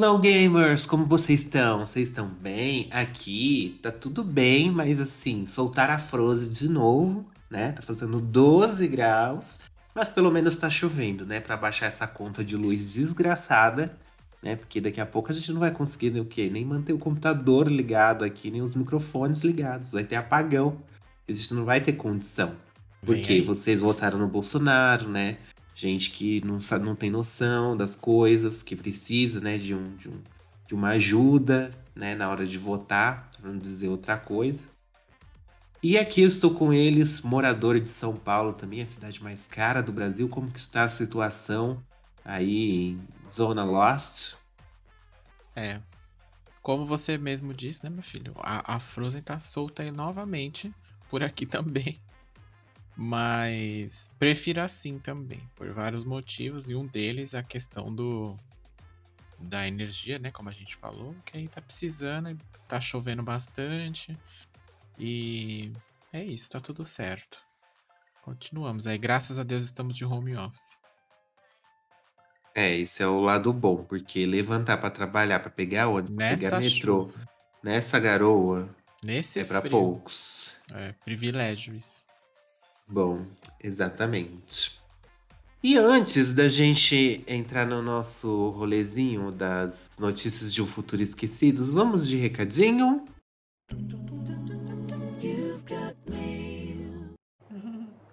Hello gamers, como vocês estão? Vocês estão bem? Aqui tá tudo bem, mas assim, soltar a Froze de novo, né? Tá fazendo 12 graus, mas pelo menos tá chovendo, né? Pra baixar essa conta de luz desgraçada, né? Porque daqui a pouco a gente não vai conseguir nem o quê? Nem manter o computador ligado aqui, nem os microfones ligados. Vai ter apagão. A gente não vai ter condição. Porque vocês votaram no Bolsonaro, né? Gente que não, sabe, não tem noção das coisas, que precisa, né, de, um, de, um, de uma ajuda, né, na hora de votar, pra não dizer outra coisa. E aqui eu estou com eles, morador de São Paulo também, a cidade mais cara do Brasil. Como que está a situação aí em Zona Lost? É. Como você mesmo disse, né, meu filho? A, a Frozen tá solta aí novamente. Por aqui também. Mas prefiro assim também. Por vários motivos. E um deles é a questão do. Da energia, né? Como a gente falou. Que aí tá precisando. Tá chovendo bastante. E é isso, tá tudo certo. Continuamos. Aí, graças a Deus, estamos de home office. É, esse é o lado bom, porque levantar pra trabalhar, pra pegar ônibus, pra Nessa pegar metrô, chuva. nessa garoa, Nesse é pra frio. poucos. É, privilégio isso. Bom, exatamente. E antes da gente entrar no nosso rolezinho das notícias de um futuro esquecido, vamos de recadinho?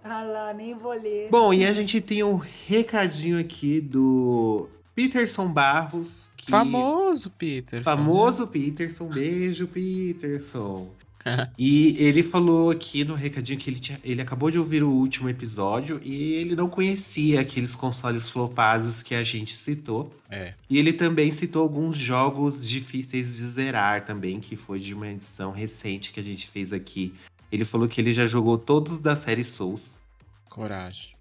Ah lá, nem vou ler. Bom, e a gente tem um recadinho aqui do Peterson Barros. Que... Famoso, Peter. Famoso Peterson. Beijo, Peterson. E ele falou aqui no recadinho que ele, tinha, ele acabou de ouvir o último episódio e ele não conhecia aqueles consoles flopados que a gente citou. É. E ele também citou alguns jogos difíceis de zerar também, que foi de uma edição recente que a gente fez aqui. Ele falou que ele já jogou todos da série Souls. Coragem.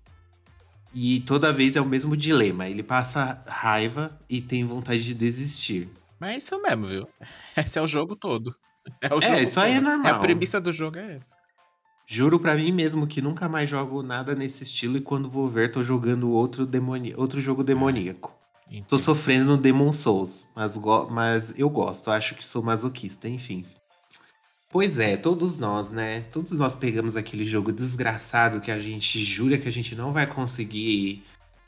E toda vez é o mesmo dilema. Ele passa raiva e tem vontade de desistir. Mas é isso mesmo, viu? Esse é o jogo todo. É, o É, jogo isso aí é normal. A premissa do jogo é essa. Juro pra mim mesmo que nunca mais jogo nada nesse estilo e quando vou ver tô jogando outro, demoni... outro jogo demoníaco. Tô Entendo. sofrendo no Demon Souls, mas, go- mas eu gosto, acho que sou masoquista, enfim. Pois é, todos nós, né? Todos nós pegamos aquele jogo desgraçado que a gente jura que a gente não vai conseguir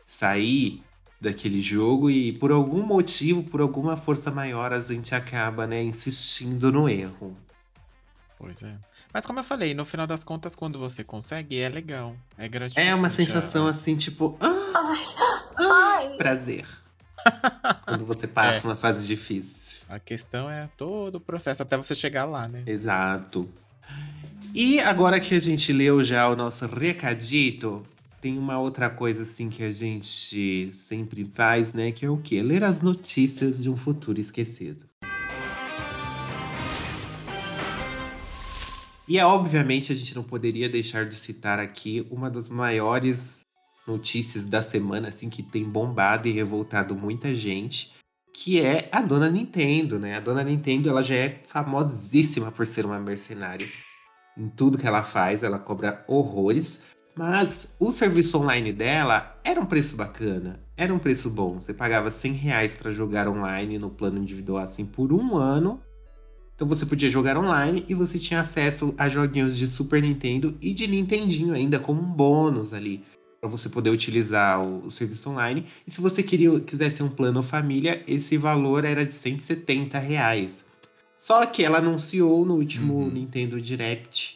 sair daquele jogo e por algum motivo, por alguma força maior, a gente acaba, né, insistindo no erro. Pois é. Mas como eu falei, no final das contas, quando você consegue, é legal. É gratificante. É uma sensação assim, tipo, ah, Ai. prazer. Quando você passa uma fase difícil. A questão é todo o processo até você chegar lá, né? Exato. E agora que a gente leu já o nosso recadito, tem uma outra coisa assim que a gente sempre faz, né? Que é o quê? Ler as notícias de um futuro esquecido. E é obviamente a gente não poderia deixar de citar aqui uma das maiores notícias da semana, assim, que tem bombado e revoltado muita gente, que é a dona Nintendo, né? A dona Nintendo, ela já é famosíssima por ser uma mercenária. Em tudo que ela faz, ela cobra horrores. Mas o serviço online dela era um preço bacana, era um preço bom. Você pagava 100 reais para jogar online no plano individual assim por um ano. Então você podia jogar online e você tinha acesso a joguinhos de Super Nintendo e de Nintendinho ainda como um bônus ali para você poder utilizar o, o serviço online. E se você queria, quisesse um plano família, esse valor era de 170 reais. Só que ela anunciou no último Uhum. Nintendo Direct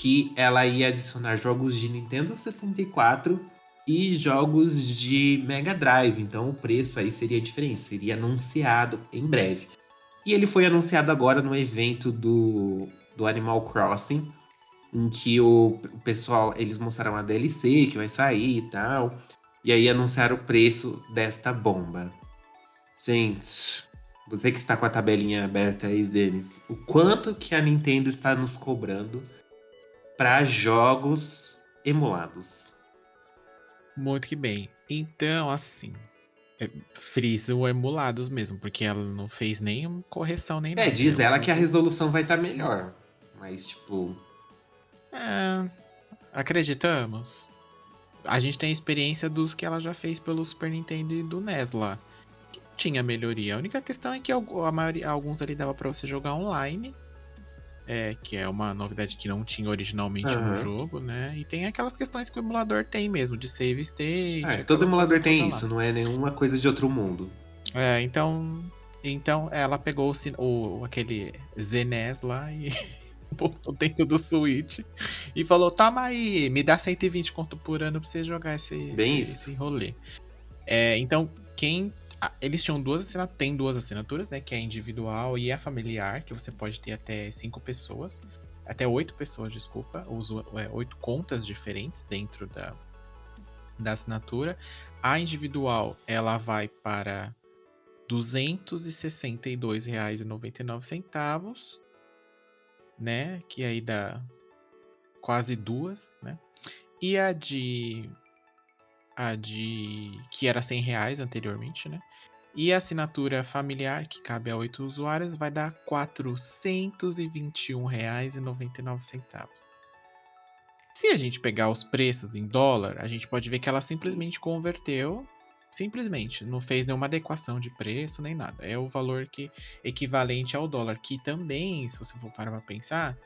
que ela ia adicionar jogos de Nintendo 64 e jogos de Mega Drive. Então o preço aí seria diferente, seria anunciado em breve. E ele foi anunciado agora no evento do, do Animal Crossing, em que o, o pessoal, eles mostraram a DLC que vai sair e tal. E aí anunciaram o preço desta bomba. Gente, você que está com a tabelinha aberta aí, Denis, o quanto que a Nintendo está nos cobrando para jogos emulados? Muito que bem. Então, assim, é, frisa o emulados mesmo, porque ela não fez nem correção nem É, nada. diz né? ela que a resolução vai estar melhor. Mas, tipo, É, acreditamos. A gente tem a experiência dos que ela já fez pelo Super Nintendo e do NES lá. Que tinha melhoria. A única questão é que a maioria, alguns ali dava pra você jogar online. É, que é uma novidade que não tinha originalmente no Aham. jogo, né? E tem aquelas questões que o emulador tem mesmo, de save state. é, todo emulador tem toda lá. isso, não é nenhuma coisa de outro mundo. É, então. Então ela pegou o, o- aquele ZNES lá e botou dentro do Switch e falou: toma aí, me dá 120 conto por ano pra você jogar esse, Bem esse, isso. esse rolê. É, então, quem. Eles tinham duas assinaturas, tem duas assinaturas, né? Que é a individual e a familiar, que você pode ter até cinco pessoas, até oito pessoas, desculpa, é, oito contas diferentes dentro da, da assinatura. A individual, ela vai para R$ 262,99, né? Que aí dá quase duas, né? E a de a de que era 100 reais anteriormente, né? E a assinatura familiar, que cabe a oito usuários, vai dar R$ 421,99. Se a gente pegar os preços em dólar, a gente pode ver que ela simplesmente converteu Simplesmente, não fez nenhuma adequação de preço nem nada. É o valor que equivalente ao dólar, que também, se você for parar pra pensar,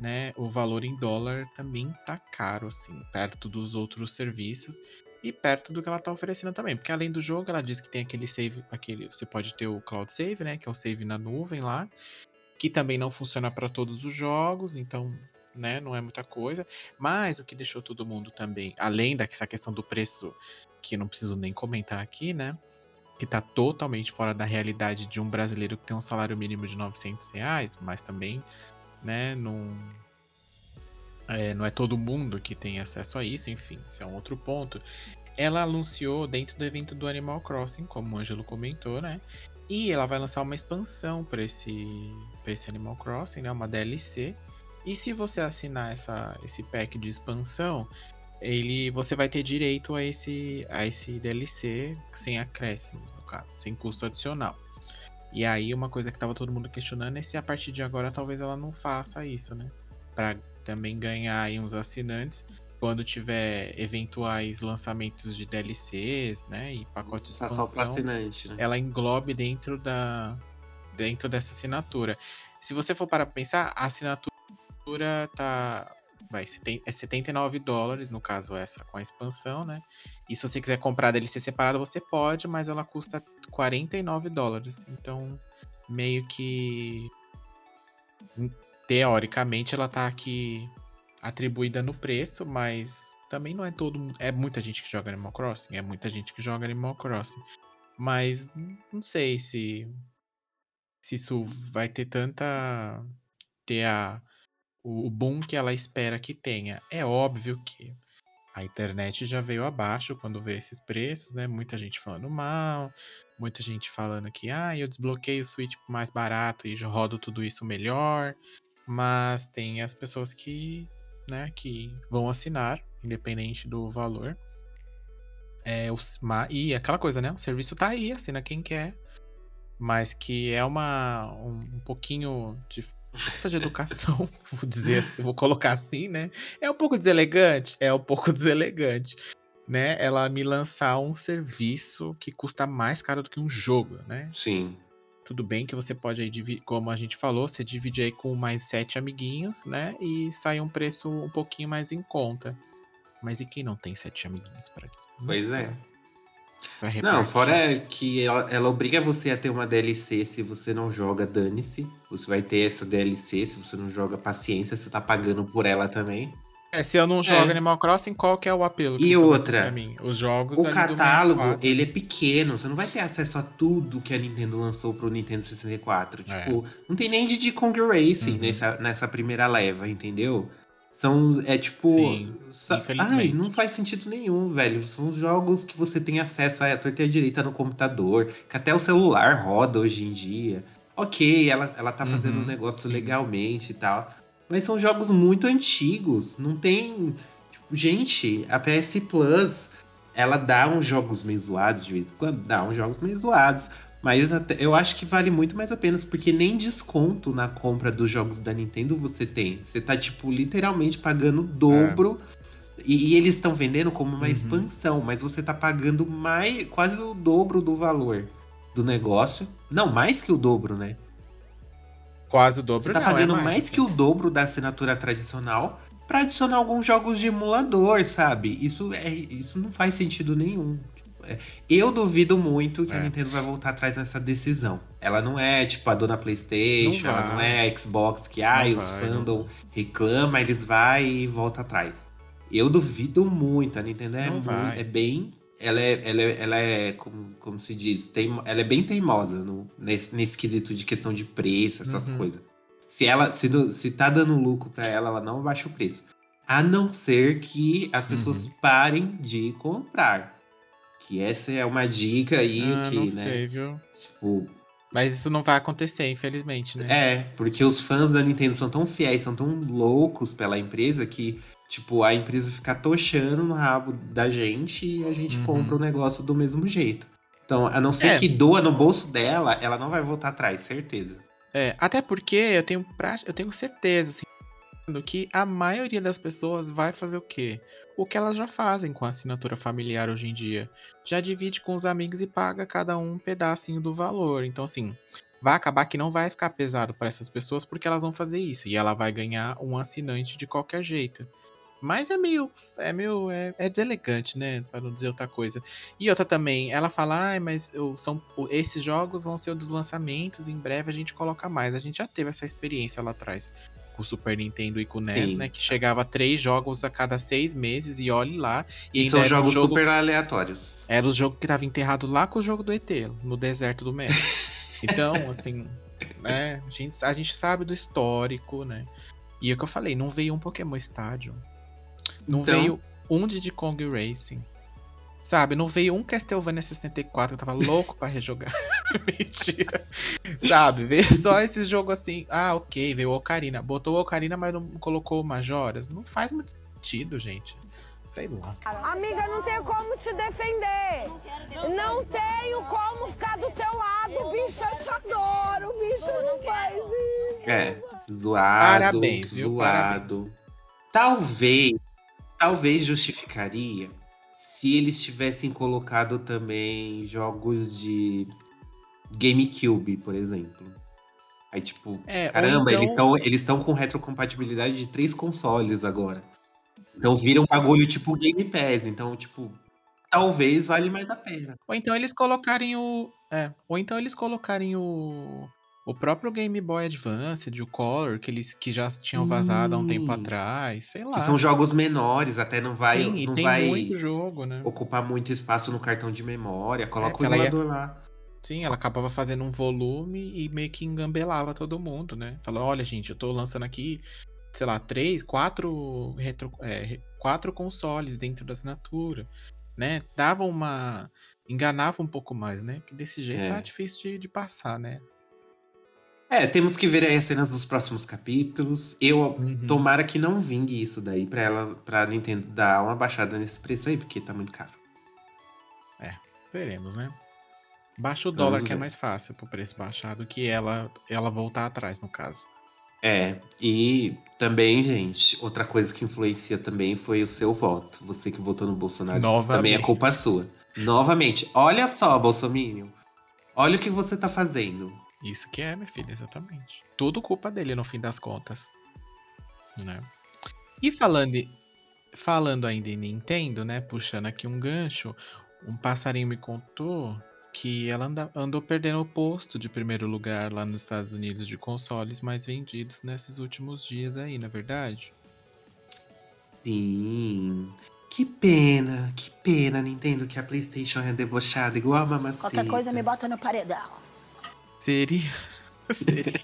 né, o valor em dólar também tá caro assim, perto dos outros serviços e perto do que ela tá oferecendo também, porque além do jogo, ela diz que tem aquele save, aquele, você pode ter o cloud save, né, que é o save na nuvem lá, que também não funciona para todos os jogos, então, né, não é muita coisa, mas o que deixou todo mundo também, além dessa questão do preço que não preciso nem comentar aqui, né? Que tá totalmente fora da realidade de um brasileiro que tem um salário mínimo de 900 reais, mas também, né, não é, não é todo mundo que tem acesso a isso, enfim, isso é um outro ponto. Ela anunciou dentro do evento do Animal Crossing, como o Ângelo comentou, né? E ela vai lançar uma expansão para esse, pra esse Animal Crossing, né? Uma DLC. E se você assinar essa, esse pack de expansão, ele você vai ter direito a esse a esse DLC sem acréscimos, no caso, sem custo adicional. E aí uma coisa que tava todo mundo questionando é se a partir de agora talvez ela não faça isso, né? Para também ganhar aí uns assinantes quando tiver eventuais lançamentos de DLCs, né, e pacote de Tá expansão assinante, né? ela englobe dentro da dentro dessa assinatura. Se você for para pensar, a assinatura tá vai é 79 dólares, no caso essa com a expansão, né? E se você quiser comprar a DLC separada, você pode, mas ela custa 49 dólares. Então, meio que teoricamente ela tá aqui atribuída no preço, mas também não é todo mundo. É muita gente que joga Animal Crossing, é muita gente que joga Animal Crossing. Mas não sei se se isso vai ter tanta ter a o o boom que ela espera que tenha. É óbvio que a internet já veio abaixo quando vê esses preços, né? Muita gente falando mal, muita gente falando que ah, eu desbloqueio o Switch mais barato e rodo tudo isso melhor. Mas tem as pessoas que, né, que vão assinar, independente do valor. É, o, e aquela coisa, né? O serviço tá aí, assina quem quer. Mas que é uma um, um pouquinho de falta de educação, vou dizer assim, vou colocar assim, né? É um pouco deselegante, é um pouco deselegante, né? Ela me lançar um serviço que custa mais caro do que um jogo, né? Sim. Tudo bem que você pode aí, como a gente falou, você divide aí com mais sete amiguinhos, né? E sai um preço um pouquinho mais em conta. Mas e quem não tem sete amiguinhos para isso? Pois é. Não, fora que ela, ela obriga você a ter uma DLC se você não joga, dane-se. Você vai ter essa DLC, se você não joga, paciência, você tá pagando por ela também. É, se eu não jogo É. Animal Crossing, qual que é o apelo? E outra, Pra mim? Os jogos O catálogo, 64. ele é pequeno, você não vai ter acesso a tudo que a Nintendo lançou pro Nintendo 64. É. Tipo, não tem nem Diddy Kong Racing Uhum. nessa, nessa primeira leva, entendeu? São, é tipo. Sim, sa- Ai, não faz sentido nenhum, velho. São jogos que você tem acesso à torta e à direita no computador, que até o celular roda hoje em dia. Ok, ela, ela tá fazendo Uhum, um negócio sim. legalmente e tal. Mas são jogos muito antigos. Não tem. Tipo, gente, a PS Plus, ela dá uns jogos meio zoados de vez em quando, dá uns jogos meio zoados. Mas eu acho que vale muito mais a pena, porque nem desconto na compra dos jogos da Nintendo você tem. Você tá, tipo, literalmente pagando o dobro. E, e eles estão vendendo como uma Uhum. expansão, mas você tá pagando mais, quase o dobro do valor do negócio. Não, mais que o dobro, né? Quase o dobro Você tá não, é pagando mais, mais, assim. que o dobro da assinatura tradicional pra adicionar alguns jogos de emulador, sabe? Isso, é, isso não faz sentido nenhum. É, Eu duvido muito que a É. Nintendo vai voltar atrás nessa decisão. Ela não é tipo a dona PlayStation, Não ela não é Xbox que ai, os vai, não fandom reclama, eles vai e volta atrás. Eu duvido muito. A Nintendo é, muito- é bem. Ela é, ela é, ela é como, como se diz, teimo- ela é bem teimosa no, nesse, nesse quesito de questão de preço, essas Uhum. coisas. Se ela se, se tá dando lucro pra ela, ela não baixa o preço. A não ser que as pessoas Uhum. parem de comprar. Que essa é uma dica aí Ah, que, não né? sei, viu? Tipo, Mas isso não vai acontecer, infelizmente, né? é, porque os fãs da Nintendo são tão fiéis, são tão loucos pela empresa que, tipo, a empresa fica tochando no rabo da gente e a gente Uhum. compra o negócio do mesmo jeito. Então, a não ser É. que doa no bolso dela, ela não vai voltar atrás, certeza. É, até porque eu tenho, pra... eu tenho certeza, assim, que a maioria das pessoas vai fazer o quê? O que elas já fazem com a assinatura familiar hoje em dia. Já divide com os amigos e paga cada um um pedacinho do valor. Então, assim, vai acabar que não vai ficar pesado para essas pessoas porque elas vão fazer isso. E ela vai ganhar um assinante de qualquer jeito. Mas é meio. É meio. É, é deselegante, né? Pra não dizer outra coisa. E outra também, ela fala, ah, mas eu- são, esses jogos vão ser dos lançamentos, em breve a gente coloca mais. A gente já teve essa experiência lá atrás com o Super Nintendo e com o NES, Sim. né? Que chegava três jogos a cada seis meses e olhe lá. E, E são era um jogos jogo, super aleatórios. Era o jogo que tava enterrado lá com o jogo do ET, no deserto do México. então, assim, né? A gente, a gente sabe do histórico, né? E é o que eu falei, não veio um Pokémon Stadium. Não Então- veio um Diddy Kong Racing. Sabe, não veio um Castlevania 64 que eu tava louco pra rejogar. Mentira. Sabe, veio só esse jogo assim. Ah, ok, veio o Ocarina. Botou o Ocarina, mas não colocou o Majoras. Não faz muito sentido, gente. Sei lá. Amiga, não tenho como te defender. Não tenho como ficar do teu lado, bicho. Eu te adoro, bicho. Não faz isso. É, zoado, Parabéns, viu? zoado. Parabéns. Talvez, talvez justificaria se eles tivessem colocado também jogos de GameCube, por exemplo. Aí, tipo, É, caramba, então- eles estão eles com retrocompatibilidade de três consoles agora. Então vira um bagulho tipo Game Pass. Então, tipo, talvez vale mais a pena. Ou então eles colocarem o. É, ou então eles colocarem o. O próprio Game Boy Advance, o Color, que eles que já tinham vazado há um tempo Hum. atrás, sei lá. Que são jogos menores, até não vai, Sim, não vai muito jogo, né? ocupar muito espaço no cartão de memória. Coloca porque o ela ia- emulador lá. Sim, ela acabava fazendo um volume e meio que engambelava todo mundo, né? Falou, olha, gente, eu tô lançando aqui, sei lá, três, quatro, retro, é, quatro consoles dentro da assinatura, né? Dava uma. enganava um pouco mais, né? Porque desse jeito É. tá difícil de, de passar, né? É, temos que ver aí as cenas dos próximos capítulos. Eu Uhum. tomara que não vingue isso daí pra ela, pra Nintendo dar uma baixada nesse preço aí, porque tá muito caro. Veremos, né? Baixa o dólar Vamos que é ver. mais fácil pro preço baixar do que ela, ela voltar atrás, no caso. É, e também, gente, outra coisa que influencia também foi o seu voto. Você que votou no Bolsonaro, também é culpa sua. Novamente, olha só, Bolsominion. Olha o que você tá fazendo. Isso que é, minha filha, exatamente. Tudo culpa dele no fim das contas. Né? E falando, falando ainda em Nintendo, né? Puxando aqui um gancho, um passarinho me contou que ela anda- andou perdendo o posto de primeiro lugar lá nos Estados Unidos de consoles mais vendidos nesses últimos dias aí, na verdade. Sim. Que pena, que pena, Nintendo, que a PlayStation é debochada igual a mamacita. Qualquer coisa me bota no paredão. Seria. Seria.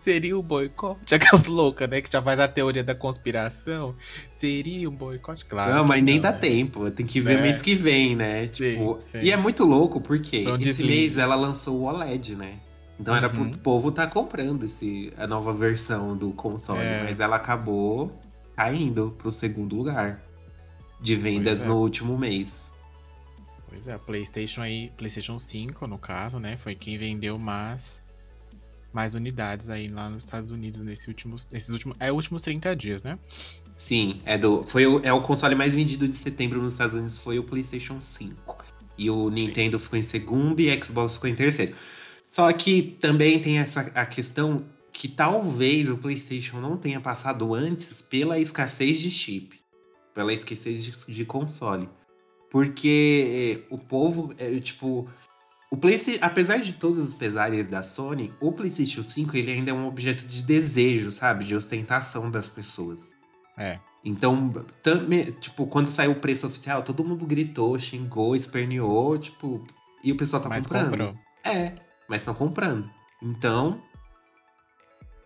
Seria um boicote? Aquelas loucas, né? Que já faz a teoria da conspiração. Seria um boicote? Claro. não, mas nem não, dá né? tempo. Tem que ver É. mês que vem, né? Sim, Tipo, sim. E é muito louco porque esse deslize. mês ela lançou o OLED, né? Então era pro Uhum. povo tá comprando esse, a nova versão do console, É. mas ela acabou caindo pro segundo lugar de vendas é. no último mês. Pois é, a PlayStation aí, PlayStation 5, no caso, né? Foi quem vendeu mais, mais unidades aí lá nos Estados Unidos nesse últimos, nesses últimos, é, últimos 30 dias, né? Sim, é, do, foi o, é o console mais vendido de setembro nos Estados Unidos, foi o PlayStation 5. E o Nintendo ficou em segundo e Xbox ficou em terceiro. Só que também tem essa a questão que talvez o PlayStation não tenha passado antes pela escassez de chip, pela escassez de, de console. Porque eh, o povo, é, tipo, o PlayStation, apesar de todos os pesares da Sony, o PlayStation 5 ele ainda é um objeto de desejo, sabe? De ostentação das pessoas. É. Então, também, tipo, quando saiu o preço oficial, todo mundo gritou, xingou, esperneou, tipo, e o pessoal tá Mas comprando. comprou. É, mas estão comprando. Então,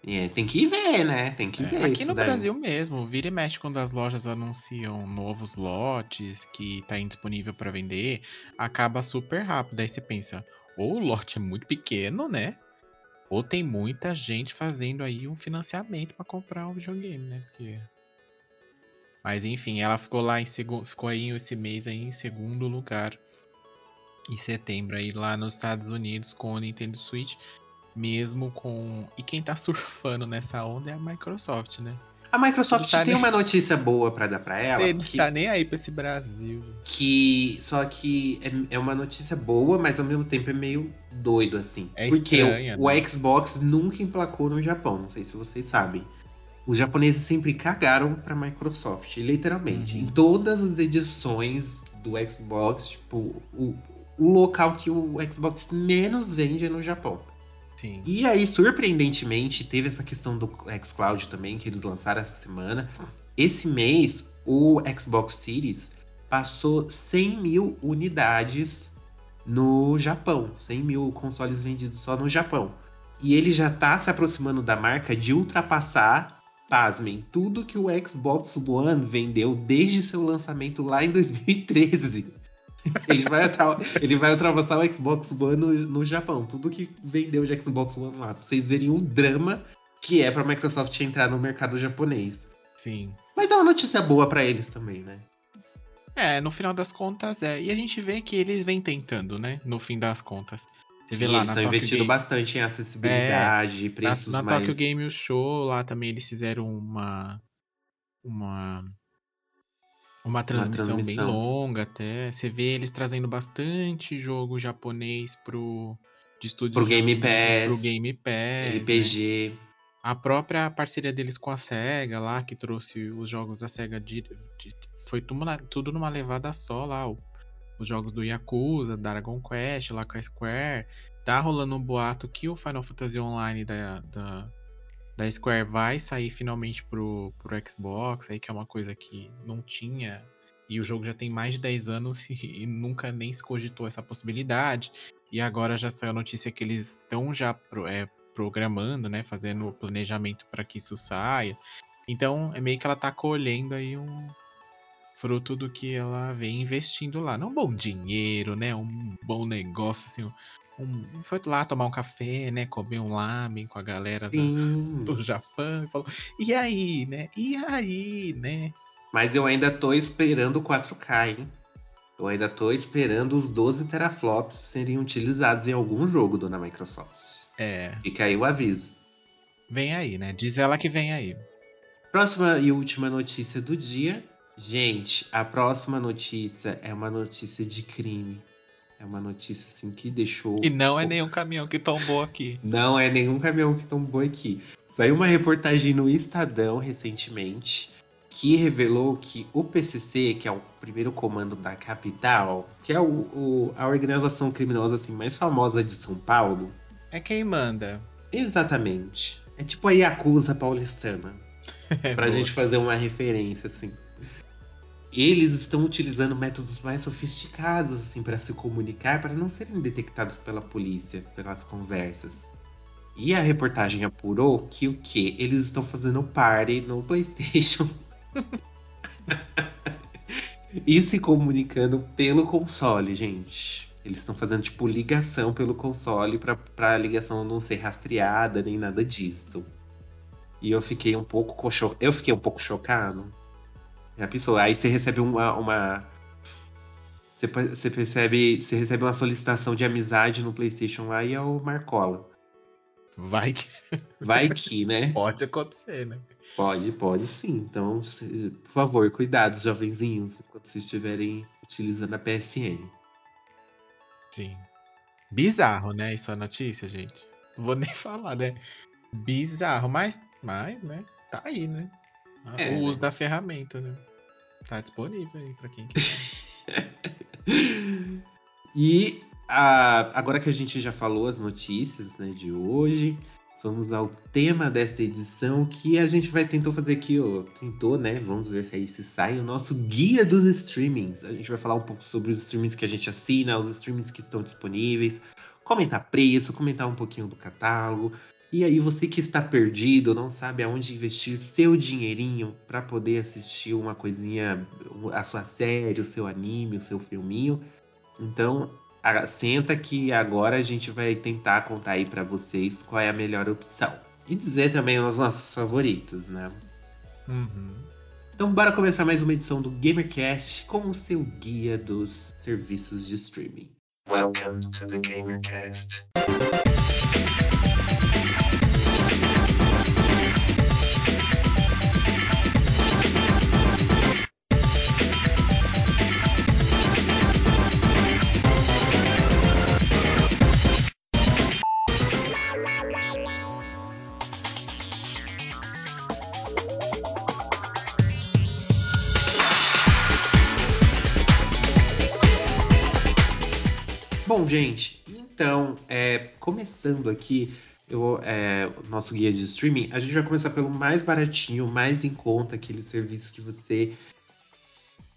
é, tem que ver, né? Tem que É, ver. aqui no daí. Brasil mesmo, vira e mexe quando as lojas anunciam novos lotes que tá indisponível para vender, acaba super rápido. Aí você pensa, ou o lote é muito pequeno, né? Ou tem muita gente fazendo aí um financiamento para comprar um videogame, né? Porque... Mas enfim, ela ficou lá em segundo, ficou aí esse mês aí em segundo lugar em setembro aí lá nos Estados Unidos com o Nintendo Switch, mesmo com e quem tá surfando nessa onda é a Microsoft, né? A Microsoft tá tem nem- uma notícia boa pra dar pra ela. Ele que, tá nem aí pra esse Brasil. que- só que é, é uma notícia boa, mas ao mesmo tempo é meio doido, assim. É Porque estranha, o, o né? Xbox nunca emplacou no Japão, não sei se vocês sabem. Os japoneses sempre cagaram pra Microsoft, literalmente. Uhum. Em todas as edições do Xbox, tipo, o, o local que o Xbox menos vende é no Japão. Sim. E aí, surpreendentemente, teve essa questão do xCloud também, que eles lançaram essa semana. Esse mês, o Xbox Series passou 100 mil unidades no Japão. 100 mil consoles vendidos só no Japão. E ele já tá se aproximando da marca de ultrapassar, pasmem, tudo que o Xbox One vendeu desde seu lançamento lá em 2013. Ele vai, ele vai ultrapassar o Xbox One no, no Japão. Tudo que vendeu de Xbox One lá. Pra vocês verem o drama que é pra Microsoft entrar no mercado japonês. Sim. Mas é uma notícia boa pra eles também, né? É, no final das contas é. E a gente vê que eles vêm tentando, né? No fim das contas. Você vê Sim, lá eles na estão investindo Game, bastante em acessibilidade, na, preços na mais... Tokyo Game Show, lá também eles fizeram uma. Uma. Uma transmissão, bem transmissão. longa até. Você vê eles trazendo bastante jogo japonês pro. De estúdios Pro Game Pass, Pro Game Pass. né? RPG. A própria parceria deles com a SEGA lá, que trouxe os jogos da SEGA de, de- foi tudo numa levada só lá. o- os jogos do Yakuza, Dragon Quest, lá com a Square. Tá rolando um boato que o Final Fantasy Online da, da, da Square vai sair finalmente pro, pro Xbox, aí que é uma coisa que não tinha. E o jogo já tem mais de 10 anos e, nunca nem se cogitou essa possibilidade. E agora já saiu a notícia que eles estão já pro- é, programando, né, fazendo o planejamento para que isso saia. Então, é meio que ela tá colhendo aí um fruto do que ela vem investindo lá. Não um bom dinheiro, né, um bom negócio, assim, um, foi lá tomar um café, né, comer um lamen com a galera do, do Japão e falou, e aí, né, e aí, né. Mas eu ainda tô esperando o 4K, hein? Eu ainda tô esperando os 12 teraflops serem utilizados em algum jogo, dona Microsoft. É, Fica aí o aviso. vem aí, né, diz ela que vem aí. Próxima e última notícia do dia. Gente, a próxima notícia é uma notícia de crime. É uma notícia assim que deixou. E não é nenhum caminhão que tombou aqui. Não é nenhum caminhão que tombou aqui. Saiu uma reportagem no Estadão recentemente que revelou que o PCC, que é o primeiro comando da capital, que é o, o- a organização criminosa assim mais famosa de São Paulo, É quem manda. exatamente. É tipo a Yakuza paulistana. É pra boa. gente fazer uma referência, assim. Eles estão utilizando métodos mais sofisticados, assim, para se comunicar, para não serem detectados pela polícia, pelas conversas. E a reportagem apurou que o quê? Eles estão fazendo party no PlayStation. e se comunicando pelo console, gente. Eles estão fazendo, tipo, ligação pelo console pra, pra ligação não ser rastreada nem nada disso. E eu fiquei um pouco eu fiquei um pouco chocado. A pessoa, aí você recebe uma, uma você, você percebe, você recebe uma solicitação de amizade no PlayStation lá e é o Marcola. Vai que. Vai que, né? pode acontecer, né? Pode, pode sim. Então, se, por favor, cuidado, jovenzinhos, quando vocês estiverem utilizando a PSN. Sim. Bizarro, né? Isso é notícia, gente. Não vou nem falar, né? Bizarro, mas, mas né? Tá aí, né? É, o uso né? da ferramenta, né? Tá disponível aí pra quem quiser. e a, agora que a gente já falou as notícias né, de hoje, vamos ao tema desta edição que a gente vai tentar fazer aqui, ó, tentou, né? Vamos ver se aí se sai o nosso guia dos streamings. A gente vai falar um pouco sobre os streamings que a gente assina, os streamings que estão disponíveis, comentar preço, comentar um pouquinho do catálogo. E aí você que está perdido, não sabe aonde investir seu dinheirinho para poder assistir uma coisinha, a sua série, o seu anime, o seu filminho. Então, senta que agora a gente vai tentar contar aí para vocês qual é a melhor opção. E dizer também os nossos favoritos, né? Uhum. Então, bora começar mais uma edição do GamerCast com o seu guia dos serviços de streaming. Welcome to the GamerCast. Começando aqui eu, é, nosso guia de streaming, a gente vai começar pelo mais baratinho, mais em conta, aquele serviço que você.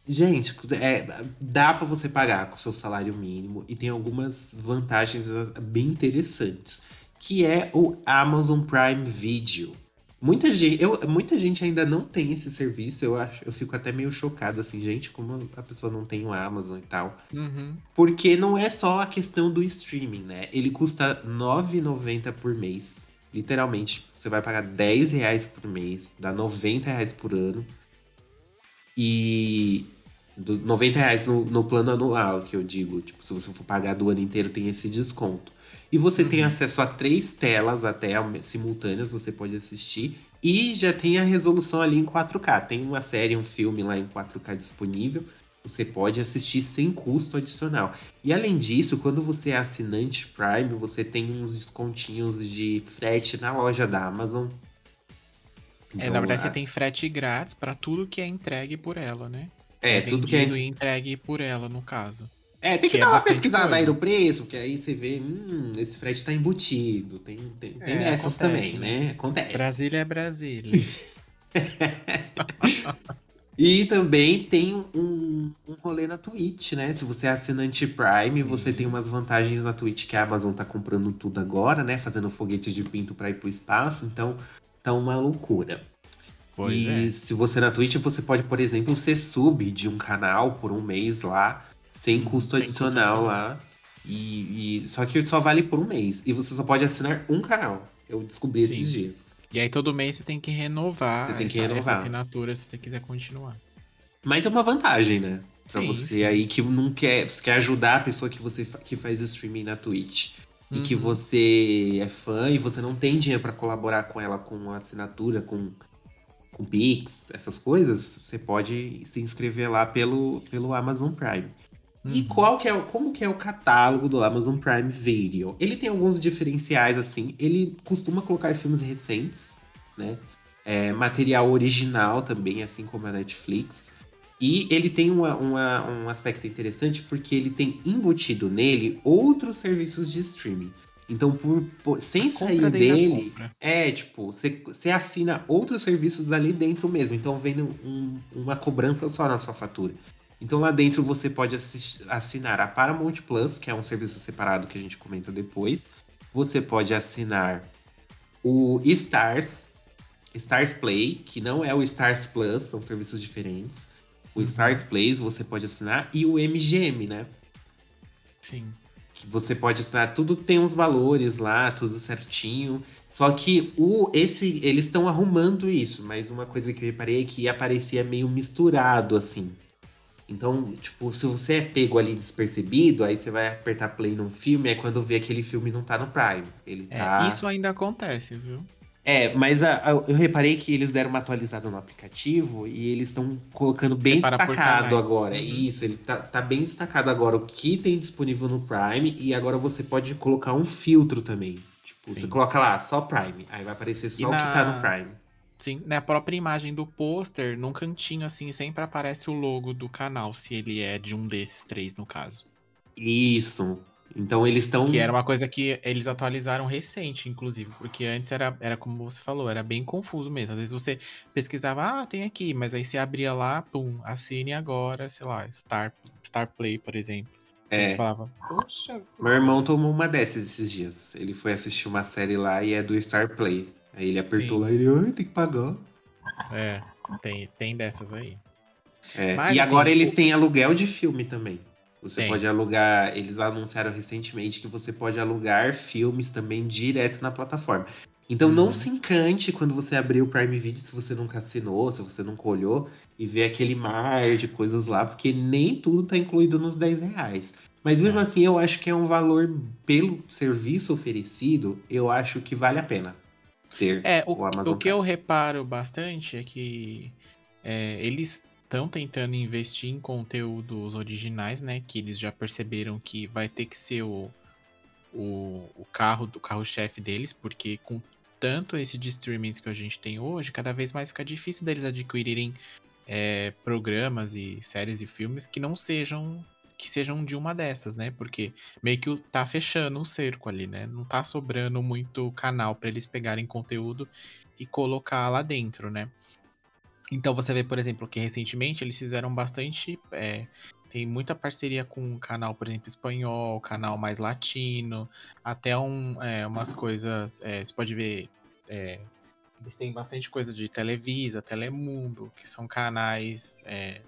Gente, é, dá para você pagar com o seu salário mínimo e tem algumas vantagens bem interessantes, que é o Amazon Prime Video. Muita gente, eu, muita gente ainda não tem esse serviço. Eu acho, eu fico até meio chocado, assim, gente, como a pessoa não tem o Amazon e tal. Uhum. Porque não é só a questão do streaming, né? Ele custa R$ 9,90 por mês. Literalmente, você vai pagar 10 reais por mês, dá 90 reais por ano. E do 90 reais no, no plano anual, que eu digo. Tipo, se você for pagar do ano inteiro, tem esse desconto. E você uhum. tem acesso a três telas até simultâneas, você pode assistir. E já tem a resolução ali em 4K. Tem uma série, um filme lá em 4K disponível. Você pode assistir sem custo adicional. E além disso, quando você é assinante Prime, você tem uns descontinhos de frete na loja da Amazon. Então, é, na verdade, a... você tem frete grátis para tudo que é entregue por ela, né? É, é tudo que é entregue por ela, no caso. É, tem que, que dar é uma pesquisada coisa. aí no preço, que aí você vê, hum, esse frete tá embutido. Tem, tem, tem é, essas acontece, também, né? né? Acontece. Brasília é Brasília. e também tem um, um rolê na Twitch, né? Se você é assinante Prime, você tem umas vantagens na Twitch que a Amazon tá comprando tudo agora, né? Fazendo foguete de pinto pra ir pro espaço. Então, tá uma loucura. Pois e é. se você é na Twitch, você pode, por exemplo, ser sub de um canal por um mês lá sem custo sem adicional custo lá. E, e, só que só vale por um mês. E você só pode assinar um canal. Eu descobri Sim. esses dias. E aí todo mês você tem que renovar, você tem que essa, renovar. essa assinatura se você quiser continuar. Mas é uma vantagem, né? Pra sim, você sim. aí que não quer, quer ajudar a pessoa que você que faz streaming na Twitch. Uhum. E que uhum. você é fã e você não tem dinheiro para colaborar com ela com assinatura, com, com Pix, essas coisas, você pode se inscrever lá pelo, pelo Amazon Prime. Uhum. E qual que é, como que é o catálogo do Amazon Prime Video? Ele tem alguns diferenciais, assim. Ele costuma colocar filmes recentes, né? É, material original também, assim como a Netflix. E ele tem uma, uma, um aspecto interessante porque ele tem embutido nele outros serviços de streaming. Então, por, por sem sair dele, é tipo, você assina outros serviços ali dentro mesmo. Então, vem um, uma cobrança só na sua fatura. Então lá dentro você pode assinar a Paramount Plus, que é um serviço separado que a gente comenta depois. Você pode assinar o Stars, Stars Play, que não é o Stars Plus, são serviços diferentes. O Stars Play você pode assinar e o MGM, né? Sim. que você pode assinar, tudo tem uns valores lá, tudo certinho. Só que o esse eles estão arrumando isso, mas uma coisa que eu reparei é que aparecia meio misturado assim. Então, tipo, se você é pego ali despercebido, aí você vai apertar play num filme, é quando vê aquele filme não tá no Prime. Ele É, tá Isso ainda acontece, viu? É, mas a- a- eu reparei que eles deram uma atualizada no aplicativo e eles estão colocando bem Separa destacado agora. Uhum. Isso, ele tá, tá bem destacado agora o que tem disponível no Prime e agora você pode colocar um filtro também. Tipo, Sim. você coloca lá, só Prime. Aí vai aparecer só E o que tá na- no Prime. Sim, na própria imagem do pôster, num cantinho assim, sempre aparece o logo do canal, se ele é de um desses três, no caso. Isso. Então eles estão. Que era uma coisa que eles atualizaram recente, inclusive, porque antes era, era como você falou, era bem confuso mesmo. Às vezes você pesquisava, ah, tem aqui, mas aí você abria lá, pum, assine agora, sei lá, Star, Star Play, por exemplo. É. você falava, poxa, Meu irmão tomou uma dessas esses dias. Ele foi assistir uma série lá e é do Star Play. Aí ele apertou Sim. lá e ele, ai, tem que pagar. é, tem, tem dessas aí. É, Mas, e assim, agora eles o- têm aluguel de filme também. Você Tem. pode alugar. Eles anunciaram recentemente que você pode alugar filmes também direto na plataforma. Então Uhum. não se encante quando você abrir o Prime Video se você nunca assinou, se você nunca olhou, e ver aquele mar de coisas lá, porque nem tudo tá incluído nos 10 reais. Mas mesmo É. assim, eu acho que é um valor pelo serviço oferecido, eu acho que vale a pena ter É, o, o Amazon o que eu Prime. reparo bastante é que é, eles estão tentando investir em conteúdos originais, né? Que eles já perceberam que vai ter que ser o, o, o carro do carro-chefe deles, porque com tanto esse de streamings que a gente tem hoje, cada vez mais fica difícil deles adquirirem é, programas e séries e filmes que não sejam que sejam de uma dessas, né? Porque meio que tá fechando o cerco ali, né? Não tá sobrando muito canal para eles pegarem conteúdo e colocar lá dentro, né? Então você vê, por exemplo, que recentemente eles fizeram bastante. é, tem muita parceria com um canal, por exemplo, espanhol, canal mais latino, até um, é, umas coisas. é, você pode ver. é, eles têm bastante coisa de Televisa, Telemundo, que são canais é,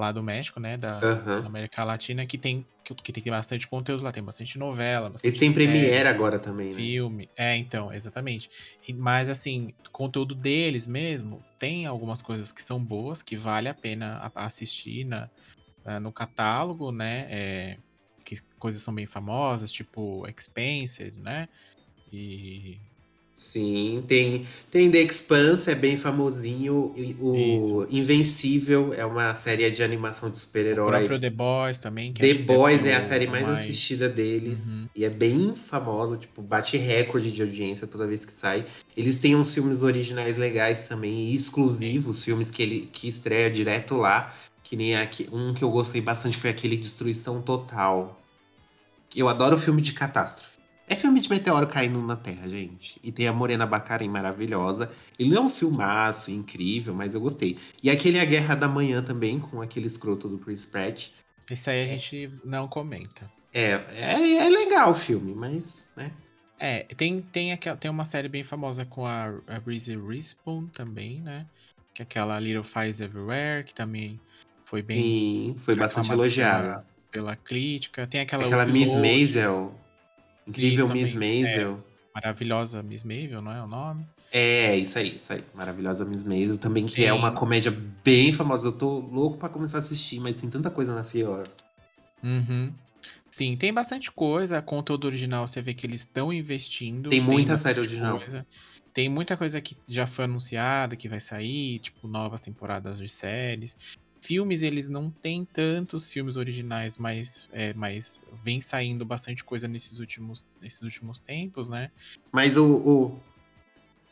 lá do México, né? Da, Aham. da América Latina, que tem, que, que tem bastante conteúdo lá, tem bastante novela, bastante Eles têm série Premiere agora também, né? filme. É, então, exatamente. E- Mas assim, conteúdo deles mesmo tem algumas coisas que são boas, que vale a pena assistir na, na- no catálogo, né? É, que coisas são bem famosas, tipo Expensive, né? E Sim, tem, tem The Expanse, é bem famosinho. O Isso. Invencível é uma série de animação de o super-herói. próprio The Boys também. The Boys é a o- série o mais assistida deles. Uhum. E é bem famosa, tipo, bate recorde de audiência toda vez que sai. Eles têm uns filmes originais legais também, exclusivos, filmes que ele que estreia direto lá. Que nem aqui, um que eu gostei bastante foi aquele Destruição Total. Eu adoro filme de catástrofe. É filme de meteoro caindo na Terra, gente. E tem a Morena Bacarin maravilhosa. Ele não é um filmaço incrível, mas eu gostei. E aquele A Guerra da Manhã também, com aquele escroto do Chris Pratt. Esse aí a gente não comenta. É, é, é legal o filme, mas, né? É, tem, tem, aquela, tem uma série bem famosa com a, a Reese Witherspoon também, né? Que é aquela Little Fires Everywhere, que também foi bem Sim, foi bastante elogiada. pela crítica. Tem aquela, Aquela Miss Maisel. Incrível Miss também, Maisel. Maravilhosa Miss Maisel, não é o nome? É. isso aí, isso aí. Maravilhosa Miss Maisel também, que é Sim. uma comédia bem famosa. Eu tô louco pra começar a assistir, mas tem tanta coisa na fila. Uhum. Sim, tem bastante coisa. Conteúdo original, você vê que eles estão investindo. Tem muita bastante série original. coisa. Tem muita coisa que já foi anunciada, que vai sair, tipo, novas temporadas de séries. Filmes, eles não têm tantos filmes originais, mas, é, mas vem saindo bastante coisa nesses últimos, nesses últimos tempos, né? Mas o, o,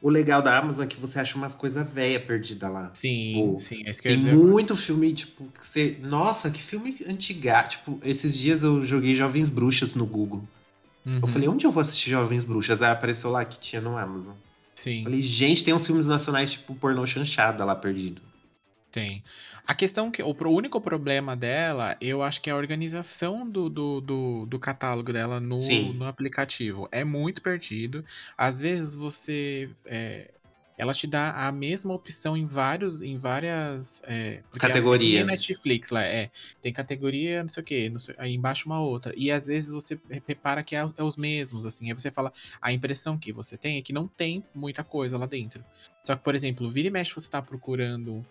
o legal da Amazon é que você acha umas coisas velhas perdidas lá. Sim, Pô, sim, é isso que eu Tem dizer muito filme, tipo, que você. Nossa, que filme antiga. Tipo, esses dias eu joguei Jovens Bruxas no Google. Uhum, Eu falei, onde eu vou assistir Jovens Bruxas? Aí apareceu lá que tinha no Amazon. sim. Falei, gente, tem uns filmes nacionais, tipo, pornô chanchada lá perdido. Tem. A questão que. O único problema dela, eu acho que é a organização do, do, do, do catálogo dela no, Sim. no aplicativo. É muito perdido. Às vezes você. é, ela te dá a mesma opção em vários. Em várias. é, Categorias. Tem Netflix lá, é. Tem categoria, não sei o sei- aí embaixo uma outra. E às vezes você repara que é os, é os mesmos, assim. Aí você fala. A impressão que você tem é que não tem muita coisa lá dentro. Só que, por exemplo, vira e mexe você tá procurando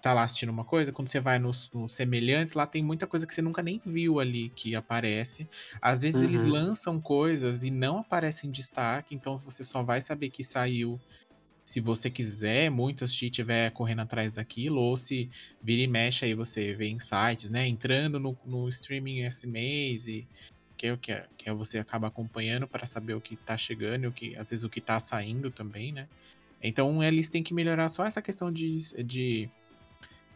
tá lá assistindo uma coisa, quando você vai nos, nos semelhantes, lá tem muita coisa que você nunca nem viu ali que aparece. Às vezes eles Uhum. lançam coisas e não aparecem em destaque, então você só vai saber que saiu se você quiser muito assistir, estiver correndo atrás daquilo, ou se vira e mexe aí você vê em sites, né? Entrando no, no streaming esse mês e que é o que, é, que é você acaba acompanhando para saber o que tá chegando e o que às vezes o que tá saindo também, né? Então eles têm que melhorar só essa questão de, de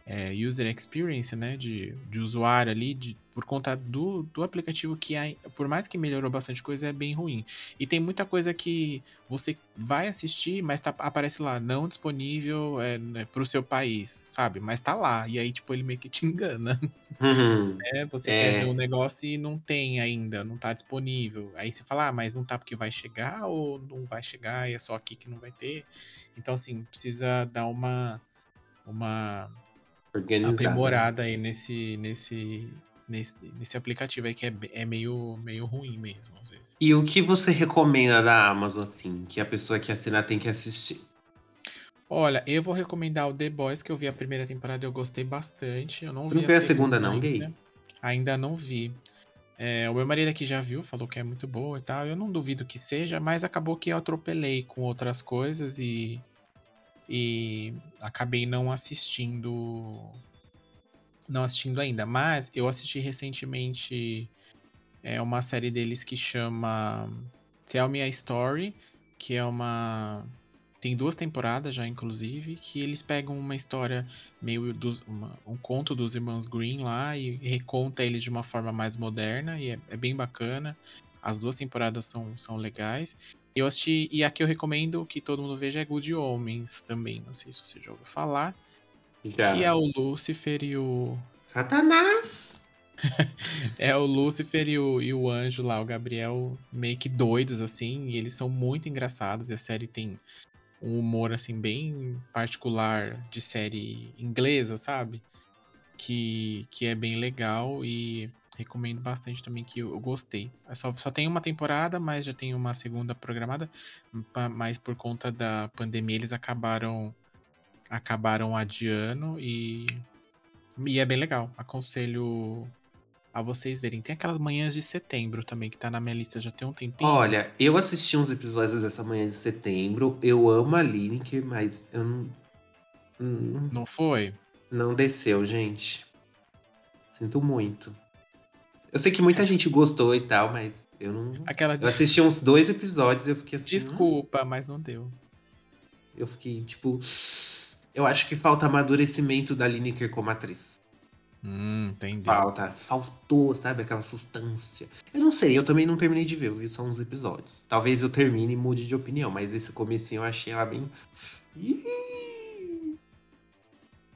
é, user experience, né? De, de usuário ali, de, por conta do, do aplicativo que, ai- por mais que melhorou bastante coisa, é bem ruim. E tem muita coisa que você vai assistir, mas tá, aparece lá, não disponível é, né, pro seu país, sabe? Mas tá lá. E aí, tipo, ele meio que te engana. Uhum. É, você É. quer ver um negócio e não tem ainda, não tá disponível. Aí você fala, ah, mas não tá porque vai chegar ou não vai chegar e é só aqui que não vai ter. Então, assim, precisa dar uma, uma Organizado. aprimorada aí nesse, nesse, nesse, nesse aplicativo aí que é, é meio, meio ruim mesmo, às vezes. E o que você recomenda da Amazon, assim, que a pessoa que assinar tem que assistir? Olha, eu vou recomendar o The Boys, que eu vi a primeira temporada e eu gostei bastante. Eu não Tu vi não viu a segunda, não, ainda. gay? Ainda não vi. É, o meu marido aqui já viu, falou que é muito boa e tal. Eu não duvido que seja, mas acabou que eu atropelei com outras coisas e. E acabei não assistindo. Não assistindo ainda. Mas eu assisti recentemente é, uma série deles que chama Tell Me a Story, que é uma. Tem duas temporadas já, inclusive, que eles pegam uma história meio dos, uma- um conto dos irmãos Green lá e reconta eles de uma forma mais moderna e é, é bem bacana. As duas temporadas são, são legais. Eu assisti, e a que eu recomendo que todo mundo veja é Good Homens também. Não sei se você já ouviu falar. Já. Que é o Lúcifer e o. Satanás! É o Lúcifer e o, e o anjo lá, o Gabriel, meio que doidos, assim, e eles são muito engraçados. E a série tem um humor, assim, bem particular de série inglesa, sabe? Que, que é bem legal e recomendo bastante também, que eu, eu gostei. É Só, só tem uma temporada, mas já tem uma segunda programada, mas por conta da pandemia eles acabaram acabaram adiando e, e é bem legal. Aconselho a vocês verem. Tem aquelas manhãs de setembro também, que tá na minha lista já tem um tempinho. Olha, eu assisti uns episódios dessa manhã de setembro. Eu amo a Lineker, mas eu não. não- Não foi? Não desceu, gente. Sinto muito. Eu sei que muita gente gostou e tal, mas eu não. Aquela Eu assisti uns dois episódios e eu fiquei assim. desculpa, mas não deu. "Hum", Eu fiquei, tipo. Eu acho que falta amadurecimento da Lineker como atriz. Hum, entendi. Falta, faltou, sabe? Aquela substância. Eu não sei, eu também não terminei de ver, eu vi só uns episódios. Talvez eu termine e mude de opinião, mas esse comecinho eu achei ela bem.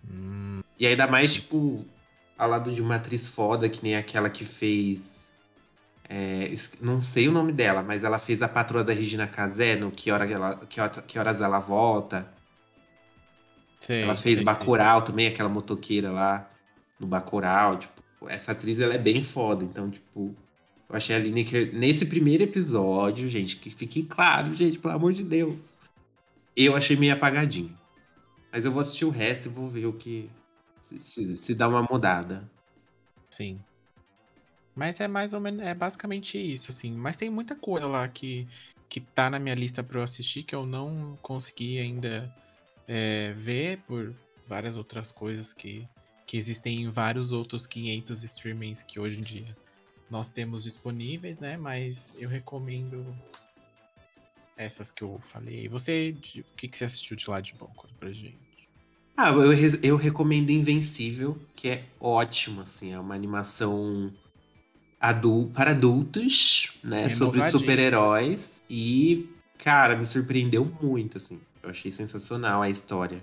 Hum, E ainda mais, tipo, ao lado de uma atriz foda, que nem aquela que fez. é, não sei o nome dela, mas ela fez a patroa da Regina Casé no Que, Hora ela, que, Hora- Que Horas Ela Volta. Sei, ela fez sei, Bacurau também, aquela motoqueira lá no Bacurau. Tipo, essa atriz ela é bem foda. Então, tipo, eu achei a Lineker nesse primeiro episódio, gente, que fique claro, gente, pelo amor de Deus. Eu achei meio apagadinho. Mas eu vou assistir o resto e vou ver o que. Se, se- se dá uma mudada. Sim. Mas é mais ou menos, é basicamente isso, assim. Mas tem muita coisa lá que, que tá na minha lista pra eu assistir que eu não consegui ainda é, ver por várias outras coisas que, que existem em vários outros 500 streamings que hoje em dia nós temos disponíveis, né? Mas eu recomendo essas que eu falei. Você, de- o que, que você assistiu de lá de bom? Conta pra gente. Ah, eu, eu recomendo Invencível, que é ótimo, assim. É uma animação adul para adultos, né? Sobre Renovadíssimo. super-heróis. E, cara, me surpreendeu muito, assim. Eu achei sensacional a história.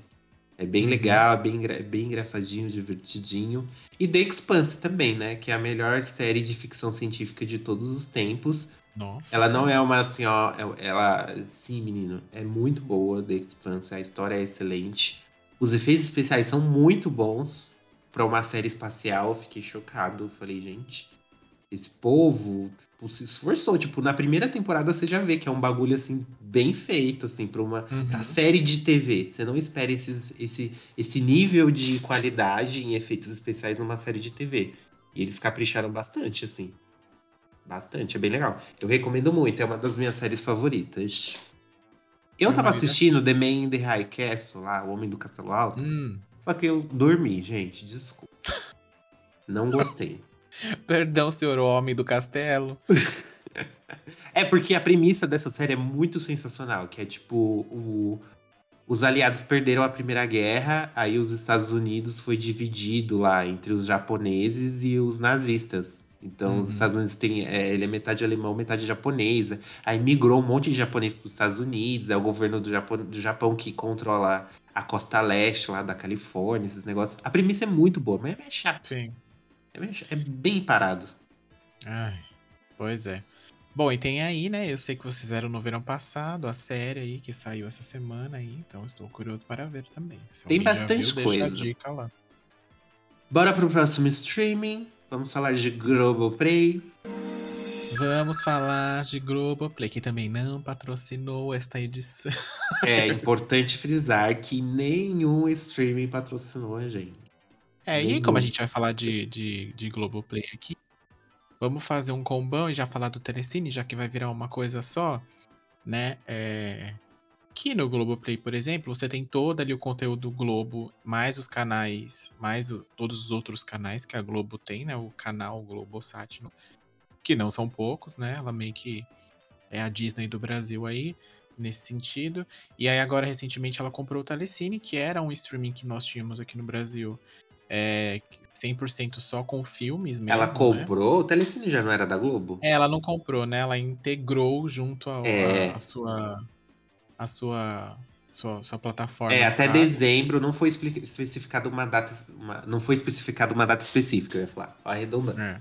É bem Uhum. legal, é bem, é bem engraçadinho, divertidinho. E The Expanse também, né? Que é a melhor série de ficção científica de todos os tempos. Nossa. Ela não é uma assim, ó. é- Ela. Sim, menino. É muito boa, The Expanse. A história é excelente. Os efeitos especiais são muito bons. Pra uma série espacial, fiquei chocado. Falei, gente. Esse povo tipo, se esforçou. Tipo, na primeira temporada você já vê que é um bagulho assim, bem feito, assim, pra uma Uhum. pra série de TV. Você não espera esses, esse, esse nível de qualidade em efeitos especiais numa série de TV. E eles capricharam bastante, assim. Bastante, é bem legal. Eu recomendo muito, é uma das minhas séries favoritas. Eu tava assistindo The Man in the High Castle, lá, O Homem do Castelo Alto, Hum, só que eu dormi, gente, desculpa. Não gostei. perdão, senhor homem do castelo. É porque a premissa dessa série é muito sensacional, que é tipo o- os aliados perderam a Primeira Guerra, aí os Estados Unidos foi dividido lá entre os japoneses e os nazistas. Então os Uhum. Estados Unidos tem, é, ele é metade alemão, metade japonesa. Aí migrou um monte de japonês para os Estados Unidos, é o governo do Japão, do Japão que controla a costa leste lá da Califórnia, esses negócios. A premissa é muito boa, mas é chato. Sim. É, é bem parado. Ai, pois é. Bom, e tem aí, né? Eu sei que vocês fizeram no verão passado, a série aí que saiu essa semana aí, então estou curioso para ver também. Se Tem bastante viu, coisa. a dica lá. Bora pro próximo streaming. Vamos falar de Globoplay. Vamos falar de Globoplay, que também não patrocinou esta edição. É importante frisar que nenhum streaming patrocinou a gente. É, e Nenhum. como a gente vai falar de, de, de Globoplay aqui, vamos fazer um combão e já falar do Telecine, já que vai virar uma coisa só, né? É... Que no Globoplay, por exemplo, você tem todo ali o conteúdo Globo, mais os canais, mais o- todos os outros canais que a Globo tem, né? O canal Globosat, que não são poucos, né? Ela meio que é a Disney do Brasil aí, nesse sentido. E aí agora, recentemente, ela comprou o Telecine, que era um streaming que nós tínhamos aqui no Brasil, é 100% só com filmes mesmo, Ela né? comprou. O Telecine já não era da Globo? É, ela não comprou, né? Ela integrou junto ao- a, É. sua a sua sua, sua plataforma. É, até caso. dezembro não foi especificado uma data. uma- não foi especificado uma data específica, eu ia falar. Ó, Arredondando. É.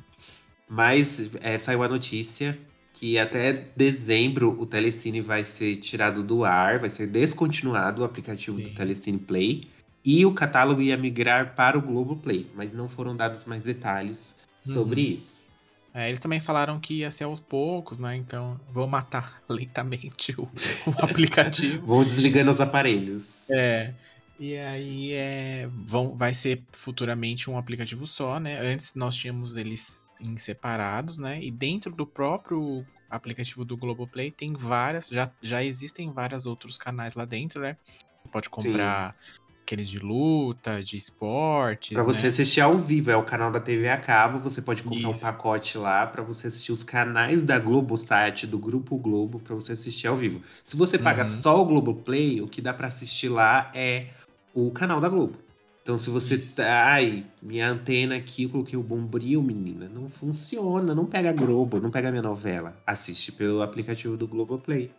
Mas é, saiu a notícia que até dezembro o Telecine vai ser tirado do ar, vai ser descontinuado o aplicativo do Sim. Telecine Play. E o catálogo ia migrar para o Globoplay, mas não foram dados mais detalhes sobre Uhum. isso. É, eles também falaram que ia ser aos poucos, né? Então, vou matar lentamente o, o aplicativo. Vão desligando os aparelhos. É. E aí é, vão, vai ser futuramente um aplicativo só, né? Antes nós tínhamos eles em separados, né? E dentro do próprio aplicativo do Globoplay tem várias, já, já existem vários outros canais lá dentro, né? Você pode comprar aqueles de luta, de esportes, Pra você né? assistir ao vivo, é o canal da TV a cabo, você pode comprar um Isso. pacote lá pra você assistir os canais da Globosat, do Grupo Globo, pra você assistir ao vivo. Se você paga Uhum. só o Globoplay, o que dá pra assistir lá é o canal da Globo. Então se você Isso. tá, ai, minha antena aqui, coloquei o bombril, menina, não funciona, não pega Globo, não pega minha novela. Assiste pelo aplicativo do Globoplay.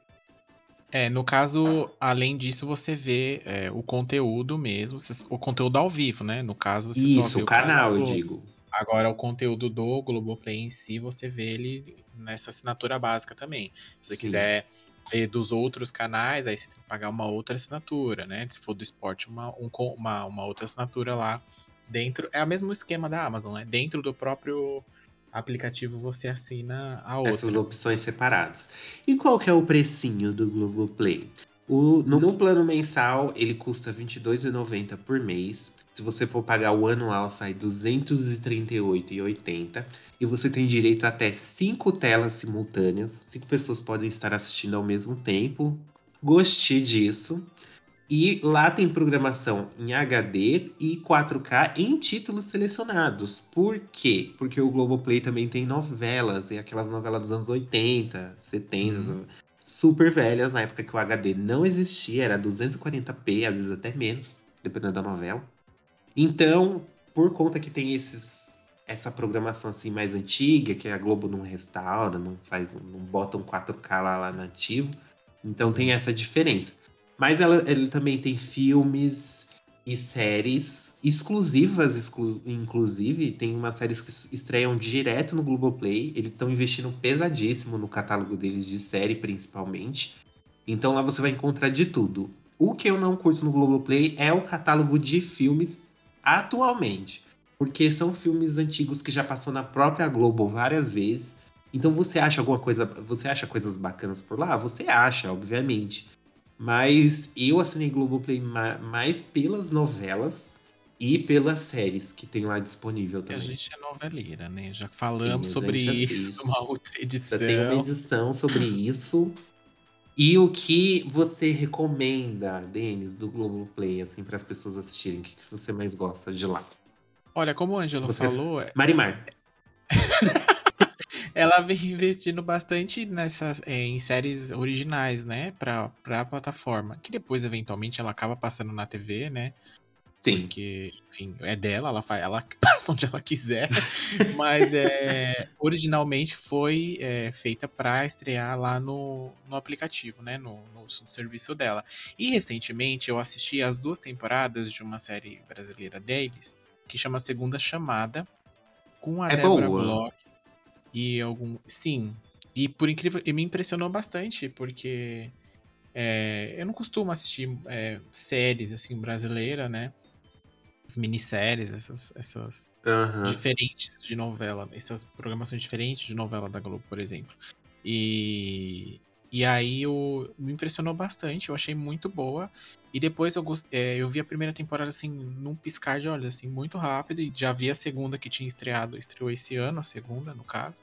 É, no caso, além disso, você vê é, o conteúdo mesmo, o conteúdo ao vivo, né? No caso, você só Isso, vê o canal, eu Globo. digo. Agora, o conteúdo do Globoplay em si, você vê ele nessa assinatura básica também. Se você Sim. quiser ver dos outros canais, aí você tem que pagar uma outra assinatura, né? Se for do esporte, uma, um uma, uma outra assinatura lá dentro. É o mesmo esquema da Amazon, né? Dentro do próprio aplicativo você assina a outra. Essas opções separadas. E qual que é o precinho do Globoplay? O, no, no plano mensal, ele custa R$ 22,90 por mês. Se você for pagar o anual, sai R$ 238,80. E você tem direito a até cinco telas simultâneas. Cinco pessoas podem estar assistindo ao mesmo tempo. Gostei disso. E lá tem programação em HD e 4K em títulos selecionados. Por quê? Porque o Globoplay também tem novelas, e aquelas novelas dos anos 80, 70, Uhum. super velhas, na época que o HD não existia, era 240p, às vezes até menos, dependendo da novela. Então, por conta que tem esses, essa programação assim mais antiga, que a Globo não restaura, não faz, não bota um 4K lá, lá nativo, então tem essa diferença. Mas ela, ele também tem filmes e séries exclusivas, exclu inclusive. Tem umas séries que estreiam direto no Globoplay. Eles estão investindo pesadíssimo no catálogo deles de série, principalmente. Então lá você vai encontrar de tudo. O que eu não curto no Globoplay é o catálogo de filmes atualmente. Porque são filmes antigos que já passou na própria Globo várias vezes. Então você acha alguma coisa. Você acha coisas bacanas por lá? Você acha, obviamente. Mas eu assinei Globoplay mais pelas novelas e pelas séries que tem lá disponível também. A gente é noveleira, né? Já falamos Sim, sobre isso numa outra edição. Já tem uma edição sobre isso. E o que você recomenda, Denis, do Globoplay, assim, para as pessoas assistirem? O que você mais gosta de lá? Olha, como o Ângelo você... falou. É Marimar. ela vem investindo bastante nessas, é, em séries originais, né? Pra, pra plataforma. Que depois, eventualmente, ela acaba passando na TV, né? Sim. Porque, enfim, é dela, ela, faz, ela passa onde ela quiser. mas é, originalmente foi é, feita para estrear lá no, no aplicativo, né? No, no, no, serviço dela. E recentemente eu assisti as duas temporadas de uma série brasileira deles, que chama Segunda Chamada, com a é Débora boa. Bloch e algum. Sim. E por incrível. E me impressionou bastante, porque. É, eu não costumo assistir é, séries assim brasileira, né? As minisséries, essas, essas uhum. diferentes de novela, essas programações diferentes de novela da Globo, por exemplo. E, e aí eu, me impressionou bastante, eu achei muito boa. E depois eu, gost, é, eu vi a primeira temporada assim, num piscar de olhos, assim, muito rápido. E já vi a segunda que tinha estreado, estreou esse ano, a segunda, no caso.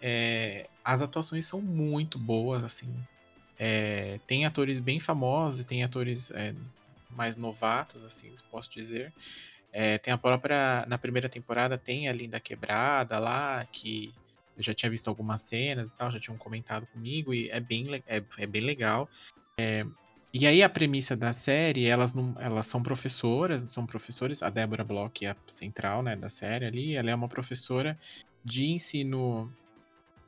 É, as atuações são muito boas, assim. É, tem atores bem famosos tem atores mais novatos, assim, posso dizer. Tem a própria. Na primeira temporada tem a Linda Quebrada lá, que eu já tinha visto algumas cenas e tal, já tinham comentado comigo, e é bem, é, é bem legal. É, e aí a premissa da série, elas não, elas são professoras, são professores, a Débora Bloch é a central, né, da série ali, ela é uma professora de ensino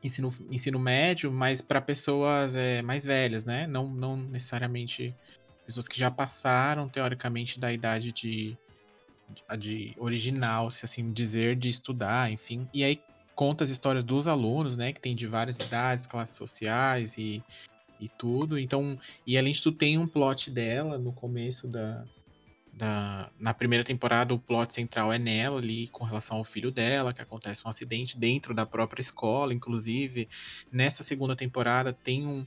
ensino, ensino médio, mas para pessoas é, mais velhas, né? Não, não necessariamente pessoas que já passaram teoricamente da idade de, de original, se assim dizer, de estudar, enfim. E aí conta as histórias dos alunos, né, que tem de várias idades, classes sociais e, e tudo. Então, e além de tudo, tem um plot dela no começo da, da. Na primeira temporada, o plot central é nela ali, com relação ao filho dela, que acontece um acidente dentro da própria escola, inclusive. Nessa segunda temporada, tem um,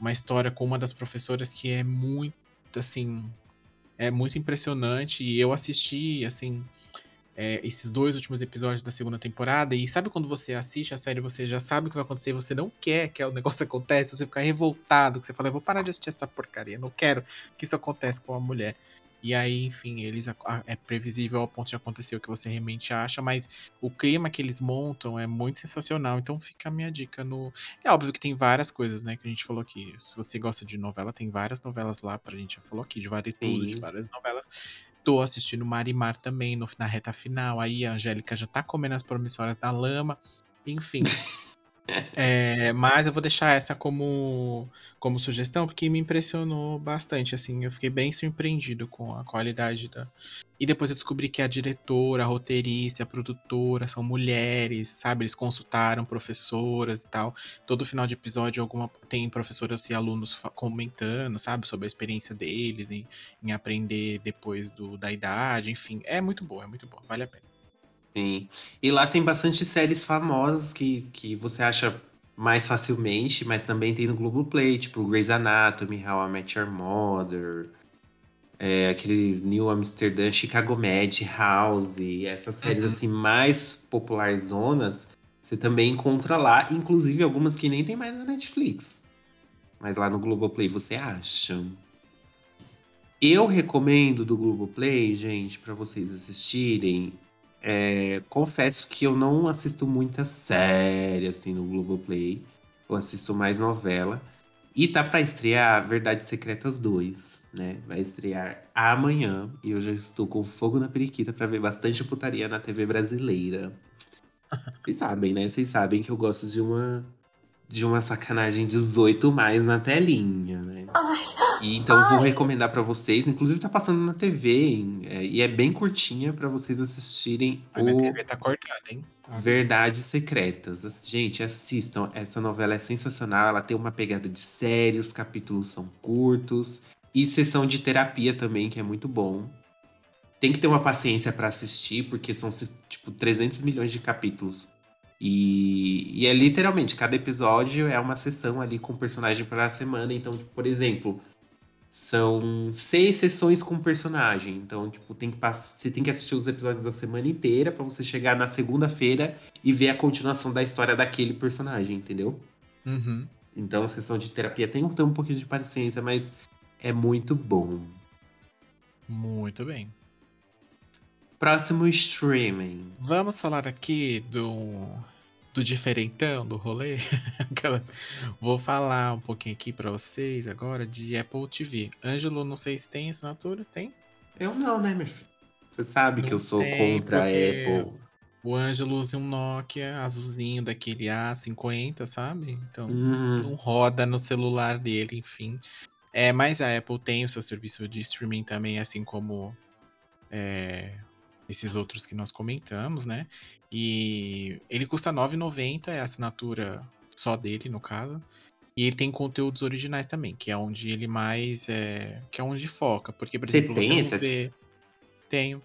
uma história com uma das professoras que é muito, assim. É muito impressionante. E eu assisti, assim é, esses dois últimos episódios da segunda temporada. E sabe quando você assiste a série, você já sabe o que vai acontecer, você não quer que o negócio aconteça, você fica revoltado, que você fala, eu vou parar de assistir essa porcaria, não quero que isso aconteça com a mulher. E aí, enfim, eles é previsível ao ponto de acontecer o que você realmente acha, mas o clima que eles montam é muito sensacional. Então fica a minha dica no. É óbvio que tem várias coisas, né, que a gente falou aqui. Se você gosta de novela, tem várias novelas lá pra gente já falou aqui, de várias tudo, de várias novelas. Tô assistindo Marimar também no, na reta final. Aí a Angélica já tá comendo as promissórias da lama. Enfim. é, mas eu vou deixar essa como, como sugestão, porque me impressionou bastante. Assim, eu fiquei bem surpreendido com a qualidade da. E depois eu descobri que a diretora, a roteirista, a produtora são mulheres, sabe? Eles consultaram professoras e tal. Todo final de episódio alguma tem professoras e alunos comentando, sabe, sobre a experiência deles em, em aprender depois do, da idade, enfim. É muito boa, é muito boa, vale a pena. Sim. E lá tem bastante séries famosas que, que você acha mais facilmente, mas também tem no Globoplay, tipo Grey's Anatomy, How I Met Your Mother, é, aquele New Amsterdam, Chicago Med, House, essas séries uhum. assim mais populares zonas, você também encontra lá, inclusive algumas que nem tem mais na Netflix. Mas lá no Globoplay você acha. Eu recomendo do Globoplay, gente, para vocês assistirem. É, confesso que eu não assisto muita série assim no Globoplay. Eu assisto mais novela. E tá para estrear Verdades Secretas 2 né? Vai estrear amanhã e eu já estou com fogo na periquita para ver bastante putaria na TV brasileira. Vocês sabem, né? Vocês sabem que eu gosto de uma de uma sacanagem 18 mais na telinha, né? Ai, E então vou recomendar pra vocês, inclusive tá passando na TV hein, é, e é bem curtinha pra vocês assistirem A minha o TV tá cortada, hein? Verdades Secretas. Gente, assistam, essa novela é sensacional, ela tem uma pegada de série, os capítulos são curtos e sessão de terapia também, que é muito bom. Tem que ter uma paciência pra assistir, porque são tipo 300 milhões de capítulos. E, e é literalmente, cada episódio é uma sessão ali com o personagem para a semana. Então, tipo, por exemplo, são seis sessões com personagem. Então, tipo, tem que pass... você tem que assistir os episódios da semana inteira para você chegar na segunda-feira e ver a continuação da história daquele personagem, entendeu? Uhum. Então, sessão de terapia tem ter um pouquinho de paciência, mas é muito bom. Muito bem. Próximo streaming. Vamos falar aqui do, do diferentão do rolê. Vou falar um pouquinho aqui pra vocês agora de Apple TV. Ângelo, não sei se tem assinatura, tem? Eu não, né, meu filho? Você sabe que Não eu sou contra a Apple. O Ângelo usa um Nokia azulzinho daquele A50, sabe? Então Hum, não roda no celular dele, enfim. É, mas a Apple tem o seu serviço de streaming também, assim como é, esses outros que nós comentamos, né? E ele custa R$ 9,90, é a assinatura só dele, no caso. E ele tem conteúdos originais também, que é onde ele mais. É, que é onde foca. Porque, por Você exemplo, você tem não esse? vê. Tenho.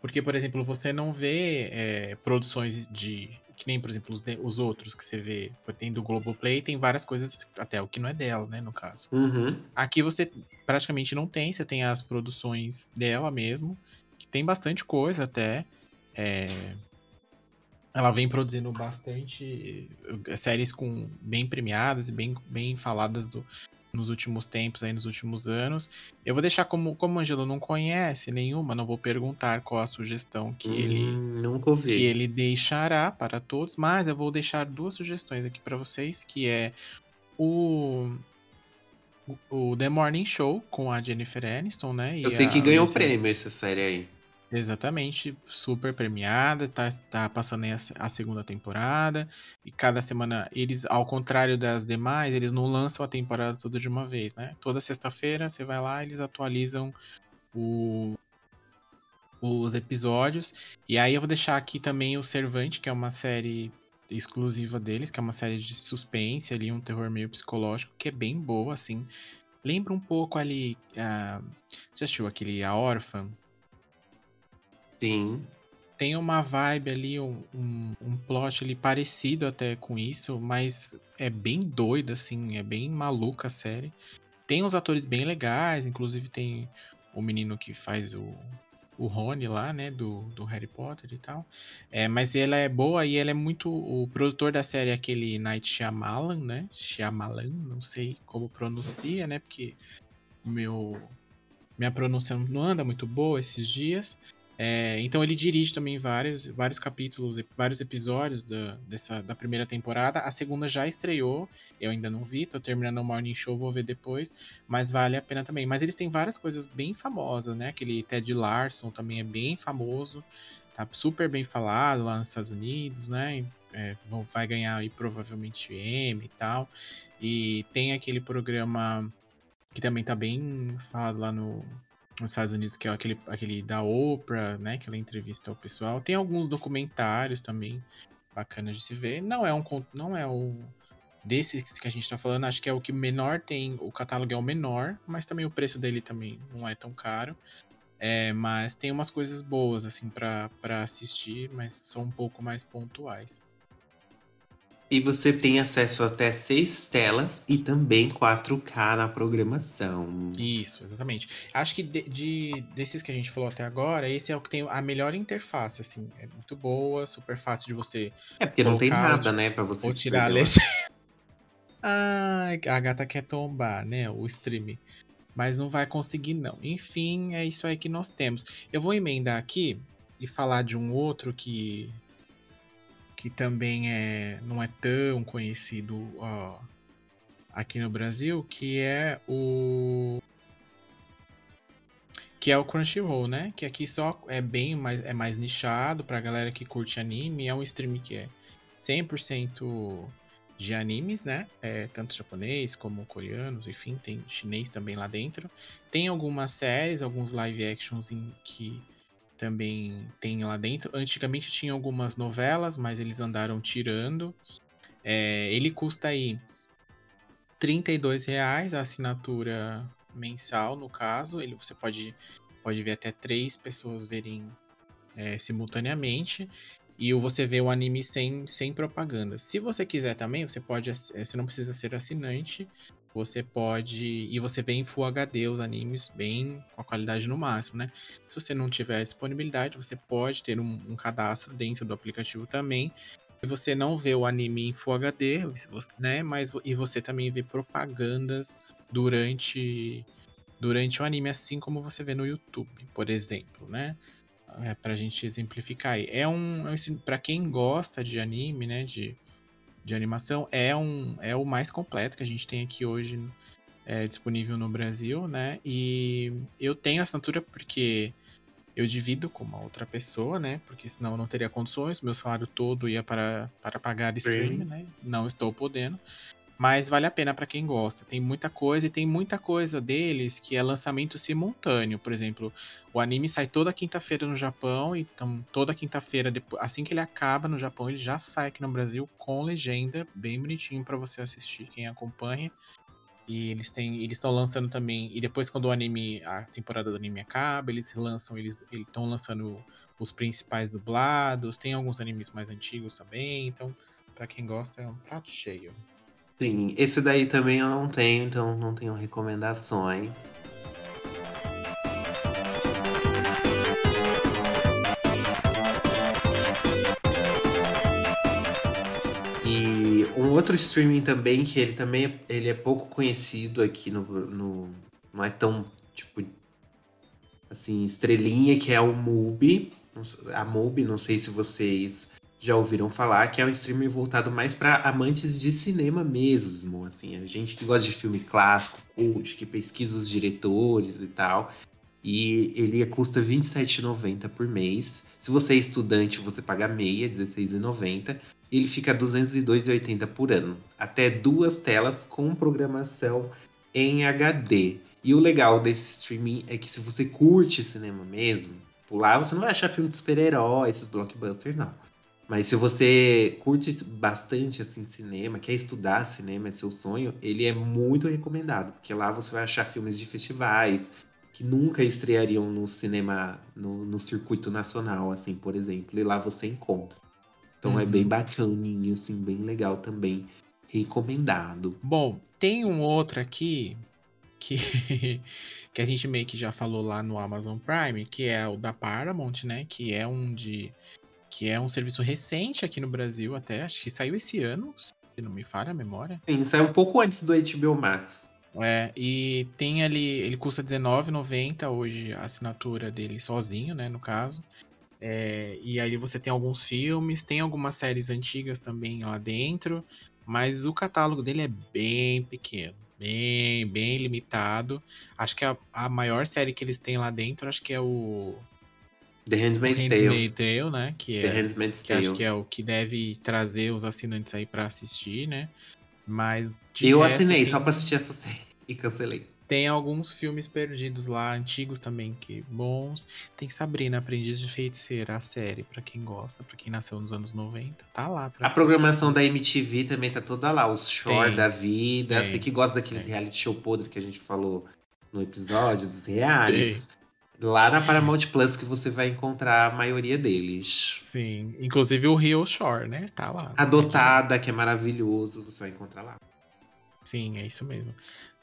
Porque, por exemplo, você não vê é, produções de. Que nem, por exemplo, os, de- os outros que você vê. Tem do Globoplay, tem várias coisas, até o que não é dela, né, no caso. uhum. Aqui você praticamente não tem, você tem as produções dela mesmo, que tem bastante coisa até. É, Ela vem produzindo bastante eh, séries com bem premiadas e bem, bem faladas do- nos últimos tempos, aí nos últimos anos. Eu vou deixar como, como o Angelo não conhece nenhuma, não vou perguntar qual a sugestão que ele Hum, nunca ouvi. que ele deixará para todos, mas eu vou deixar duas sugestões aqui para vocês, que é o o The Morning Show com a Jennifer Aniston, né? Eu sei que ganhou Lisa- prêmio essa série aí. Exatamente, super premiada, tá, tá passando aí a, a segunda temporada, e cada semana eles, ao contrário das demais, eles não lançam a temporada toda de uma vez, né? Toda sexta-feira você vai lá, eles atualizam o- os episódios, e aí eu vou deixar aqui também o Servante, que é uma série exclusiva deles, que é uma série de suspense ali, um terror meio psicológico, que é bem boa, assim. Lembra um pouco ali, ah, você assistiu aquele A Órfã? Sim. tem uma vibe ali, um, um, um plot ali parecido até com isso, mas é bem doida, assim, é bem maluca a série. Tem uns atores bem legais, inclusive tem o menino que faz o, o Rony lá, né, do, do Harry Potter e tal. É, mas ela é boa e ela é muito. O produtor da série é aquele Night Shyamalan, né? Shyamalan, não sei como pronuncia, né? Porque o meu. Minha pronúncia não anda muito boa esses dias. É, então ele dirige também vários, vários capítulos, vários episódios da, dessa, da primeira temporada. A segunda já estreou, eu ainda não vi, tô terminando o Morning Show, vou ver depois, mas vale a pena também. Mas eles têm várias coisas bem famosas, né? Aquele Ted Larson também é bem famoso, tá super bem falado lá nos Estados Unidos, né? É, vão- vai ganhar aí provavelmente Emmy e tal. E tem aquele programa que também tá bem falado lá no, nos Estados Unidos, que é aquele, aquele da Oprah, né? Que ela entrevista o pessoal. Tem alguns documentários também bacanas de se ver. Não é um não é o desses que a gente tá falando, acho que é o que menor tem, o catálogo é o menor, mas também o preço dele também não é tão caro. É, mas tem umas coisas boas assim pra assistir, mas são um pouco mais pontuais. E você tem acesso até seis telas e também 4K na programação. Isso, exatamente. Acho que de, de- desses que a gente falou até agora, esse é o que tem a melhor interface, assim. É muito boa, super fácil de você É porque não tem nada, ou- né, pra você ou tirar a legenda. Ai, a gata quer tombar, né? O stream. Mas não vai conseguir, não. Enfim, é isso aí que nós temos. Eu vou emendar aqui e falar de um outro que que também é não é tão conhecido ó, aqui no Brasil, que é o que é o Crunchyroll, né? Que aqui só é bem mais é mais nichado pra galera que curte anime, é um stream que é 100% de animes, né? É, tanto japonês como coreanos, enfim, tem chinês também lá dentro. Tem algumas séries, alguns live actions em que também tem lá dentro. Antigamente tinha algumas novelas, mas eles andaram tirando. É, ele custa aí R$ reais a assinatura mensal, no caso. Ele, você pode, pode ver até três pessoas verem é, simultaneamente e você vê o anime sem, sem propaganda. Se você quiser também, você pode. Eh, você não precisa ser assinante. Você pode. E você vê em Full HD os animes bem com a qualidade no máximo, né? Se você não tiver disponibilidade, você pode ter um, um cadastro dentro do aplicativo também. E você não vê o anime em Full HD, né? Mas e você também vê propagandas durante durante o anime, assim como você vê no YouTube, por exemplo, né? é, pra gente exemplificar aí. É um, é um para quem gosta de anime, né, de, de animação, é um é o mais completo que a gente tem aqui hoje é, disponível no Brasil, né? E eu tenho assinatura porque eu divido com uma outra pessoa, né? Porque senão eu não teria condições, meu salário todo ia para, para pagar stream, né? Não estou podendo. Mas vale a pena para quem gosta. Tem muita coisa e tem muita coisa deles que é lançamento simultâneo. Por exemplo, o anime sai toda quinta-feira no Japão, então toda quinta-feira, assim que ele acaba no Japão, ele já sai aqui no Brasil com legenda, bem bonitinho para você assistir, quem acompanha. E eles têm, eles estão lançando também. E depois quando o anime, a temporada do anime acaba, eles lançam, eles estão lançando os principais dublados. Tem alguns animes mais antigos também. Então, para quem gosta, é um prato cheio. Sim, esse daí também eu não tenho, então não tenho recomendações. E um outro streaming também, que ele também ele é pouco conhecido aqui no, no. Não é tão, tipo, assim, estrelinha, que é o Mubi. A Mubi, não sei se vocês já ouviram falar, que é um streaming voltado mais para amantes de cinema mesmo, assim, a gente que gosta de filme clássico, cult, que pesquisa os diretores e tal. E ele custa R$ 27,90 por mês. Se você é estudante, você paga meia, R$ 16,90. Ele fica R$ 202,80 por ano. Até duas telas com programação em HD. E o legal desse streaming é que se você curte cinema mesmo, por lá você não vai achar filme de super-herói, esses blockbusters, não. Mas se você curte bastante assim cinema, quer estudar cinema, é seu sonho, ele é muito recomendado, porque lá você vai achar filmes de festivais que nunca estreariam no cinema, no, no circuito nacional, assim, por exemplo, e lá você encontra. Então uhum. é bem uhum. bacaninho, assim, bem legal também. Recomendado. Bom, tem um outro aqui que, que a gente meio que já falou lá no Amazon Prime, que é o da Paramount, né? Que é um de que é um serviço recente aqui no Brasil até, acho que saiu esse ano, se não me falha a memória. Sim, saiu um pouco antes do HBO Max. É, e tem ali, ele custa R$19,90 hoje a assinatura dele sozinho, né, no caso. É, e aí você tem alguns filmes, tem algumas séries antigas também lá dentro, mas o catálogo dele é bem pequeno, bem, bem limitado. Acho que a, a maior série que eles têm lá dentro, acho que é o The Handmaid's Tale. Handmaid's Tale, né? Que é, The Handmaid's que acho que é o que deve trazer os assinantes aí para assistir, né? Mas eu resto, assinei assim, só pra assistir essa série e cancelei. Tem alguns filmes perdidos lá, antigos também, que bons. Tem Sabrina, Aprendiz de Feiticeira, a série, para quem gosta, para quem nasceu nos anos 90, tá lá. a assistir. programação da MTV também tá toda lá, os short da vida. Tem, Você que gosta daqueles tem. reality show podre que a gente falou no episódio dos realities. Tem. Lá na Paramount Plus que você vai encontrar a maioria deles. Sim, inclusive o Rio Shore, né? Tá lá. Adotada, que é maravilhoso, você vai encontrar lá. Sim, é isso mesmo.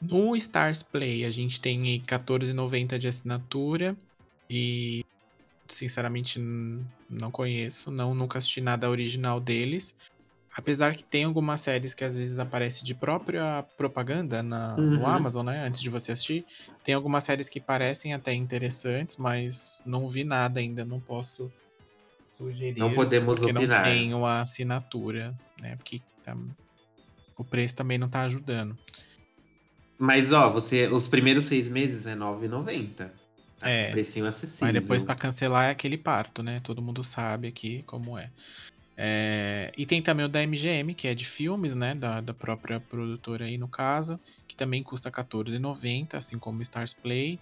No Stars Play a gente tem R$14,90 de assinatura e sinceramente não conheço, não nunca assisti nada original deles. Apesar que tem algumas séries que às vezes aparece de própria propaganda na, uhum. no Amazon, né? Antes de você assistir. Tem algumas séries que parecem até interessantes, mas não vi nada ainda, não posso sugerir. Não podemos porque opinar. não tenho a assinatura, né? Porque tá, o preço também não tá ajudando. Mas, ó, você, os primeiros seis meses é R$ 9,90. É. Precinho acessível. Mas depois para cancelar é aquele parto, né? Todo mundo sabe aqui como é. É, e tem também o da MGM, que é de filmes, né? Da, da própria produtora aí no caso, que também custa R$14,90, assim como Stars Play.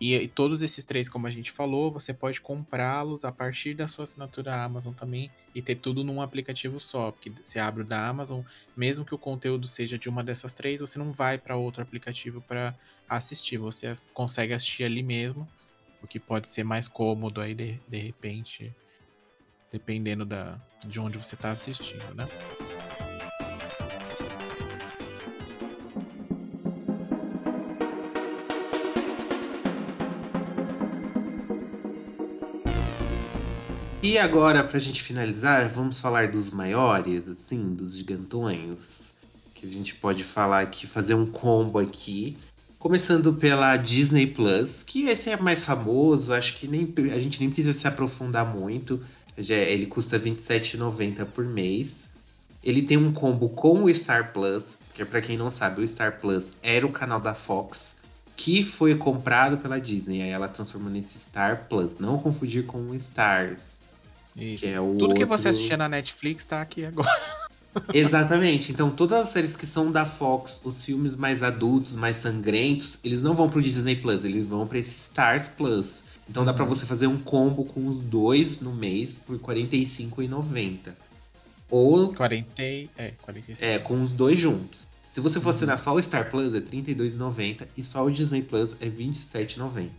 E, e, todos esses três, como a gente falou, você pode comprá-los a partir da sua assinatura Amazon também e ter tudo num aplicativo só. Porque você abre o da Amazon, mesmo que o conteúdo seja de uma dessas três, você não vai para outro aplicativo para assistir. Você consegue assistir ali mesmo, o que pode ser mais cômodo aí de, de repente dependendo da, de onde você está assistindo, né? E agora, pra gente finalizar, vamos falar dos maiores, assim, dos gigantões. Que a gente pode falar aqui, fazer um combo aqui. Começando pela Disney Plus, que esse é mais famoso, acho que nem, a gente nem precisa se aprofundar muito. Já, ele custa R$ 27,90 por mês. Ele tem um combo com o Star Plus, que para quem não sabe, o Star Plus era o canal da Fox, que foi comprado pela Disney. Aí ela transformou nesse Star Plus. Não confundir com o Stars. Isso. É Tudo outro... que você assistia na Netflix tá aqui agora. Exatamente. Então, todas as séries que são da Fox, os filmes mais adultos, mais sangrentos, eles não vão pro Disney Plus, eles vão para esse Stars Plus. Então dá para você fazer um combo com os dois no mês por R$ 45,90. Ou 40, é, 45. É, com os dois juntos. Se você for uhum. assinar só o Star Plus é R$ 32,90 e só o Disney Plus é R$ 27,90.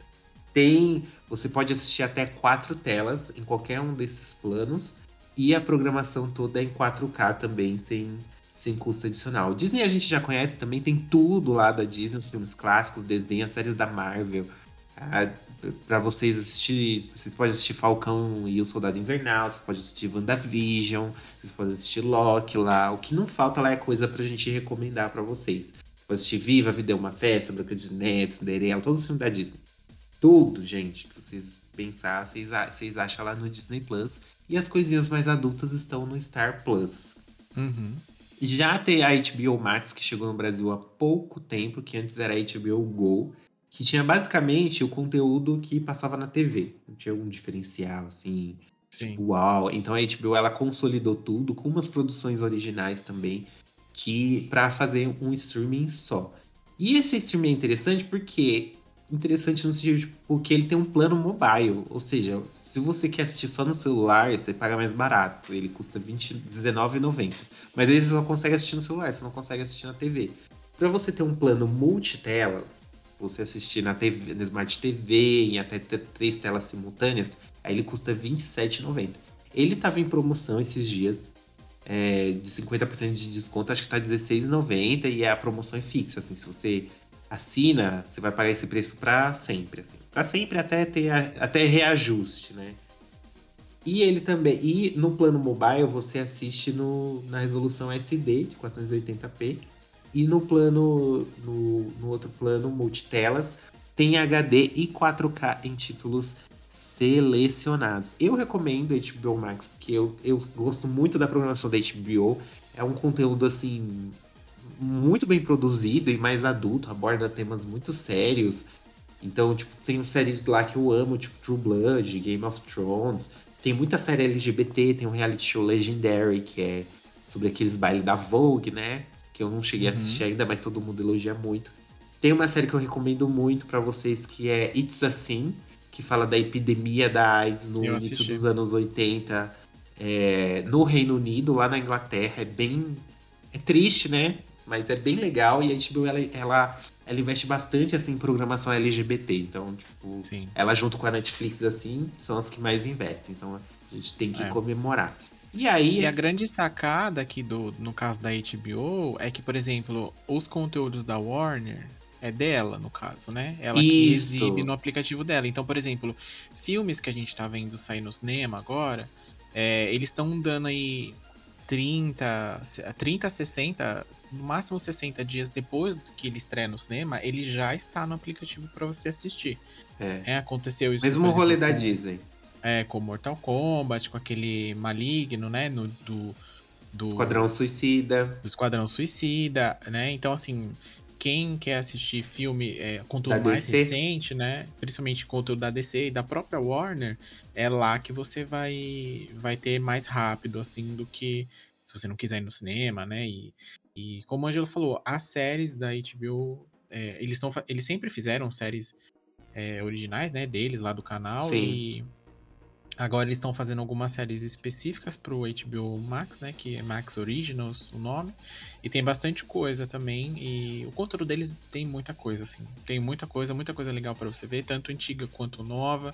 Tem, você pode assistir até quatro telas em qualquer um desses planos e a programação toda é em 4K também, sem, sem custo adicional. Disney a gente já conhece também, tem tudo lá da Disney, os filmes clássicos, desenhos, séries da Marvel, ah, para vocês assistir, vocês podem assistir Falcão e o Soldado Invernal, vocês podem assistir WandaVision, vocês podem assistir Loki lá. O que não falta lá é coisa pra gente recomendar para vocês. Pode assistir Viva, a Vida é uma Festa, Branca de Neve, Cinderela, todos os filmes da Disney. Tudo, gente, que vocês pensar, vocês, vocês acham lá no Disney Plus. E as coisinhas mais adultas estão no Star Plus. Uhum. Já tem a HBO Max, que chegou no Brasil há pouco tempo, que antes era a HBO Go que tinha basicamente o conteúdo que passava na TV. Não tinha algum diferencial, assim, Sim. tipo, uau. Então a HBO ela consolidou tudo com umas produções originais também, que para fazer um streaming só. E esse streaming é interessante porque interessante no sentido porque ele tem um plano mobile, ou seja, se você quer assistir só no celular, você paga mais barato, ele custa R$29,90. Mas aí você só consegue assistir no celular, você não consegue assistir na TV. Para você ter um plano multitelas, você assistir na, TV, na Smart TV em até três telas simultâneas, aí ele custa R$27,90. Ele estava em promoção esses dias, é, de 50% de desconto, acho que tá R$16,90 e a promoção é fixa, assim, se você assina, você vai pagar esse preço para sempre, assim. Para sempre até ter até reajuste, né? E ele também, e no plano mobile você assiste no, na resolução SD de 480p e no plano, no, no outro plano, multitelas, tem HD e 4K em títulos selecionados. Eu recomendo HBO Max, porque eu, eu gosto muito da programação da HBO. É um conteúdo, assim, muito bem produzido e mais adulto, aborda temas muito sérios. Então, tipo, tem séries lá que eu amo, tipo True Blood, Game of Thrones. Tem muita série LGBT, tem um reality show Legendary, que é sobre aqueles bailes da Vogue, né? Que eu não cheguei uhum. a assistir ainda, mas todo mundo elogia muito. Tem uma série que eu recomendo muito para vocês que é It's Assim, que fala da epidemia da AIDS no eu início assisti. dos anos 80 é, no Reino Unido, lá na Inglaterra. É bem. É triste, né? Mas é bem legal e a HBO ela, ela, ela investe bastante assim, em programação LGBT. Então, tipo, Sim. ela junto com a Netflix, assim, são as que mais investem. Então a gente tem que é. comemorar. E aí. A grande sacada aqui do, no caso da HBO é que, por exemplo, os conteúdos da Warner é dela, no caso, né? Ela Isso. que exibe no aplicativo dela. Então, por exemplo, filmes que a gente tá vendo sair no cinema agora, é, eles estão dando aí 30, 30, 60, no máximo 60 dias depois que ele estreia no cinema, ele já está no aplicativo para você assistir. É. é. aconteceu isso. Mesmo o rolê da Disney. É, com Mortal Kombat, com aquele maligno, né? No, do, do Esquadrão Suicida. Do Esquadrão Suicida, né? Então, assim, quem quer assistir filme, é, conteúdo Da mais DC. recente, né? Principalmente conteúdo da DC e da própria Warner, é lá que você vai, vai ter mais rápido, assim, do que se você não quiser ir no cinema, né? E, e como o Angelo falou, as séries da HBO, é, eles, tão, eles sempre fizeram séries é, originais, né? Deles lá do canal. Sim. E agora eles estão fazendo algumas séries específicas pro HBO Max, né? Que é Max Originals o nome. E tem bastante coisa também. E o conteúdo deles tem muita coisa, assim. Tem muita coisa, muita coisa legal pra você ver, tanto antiga quanto nova.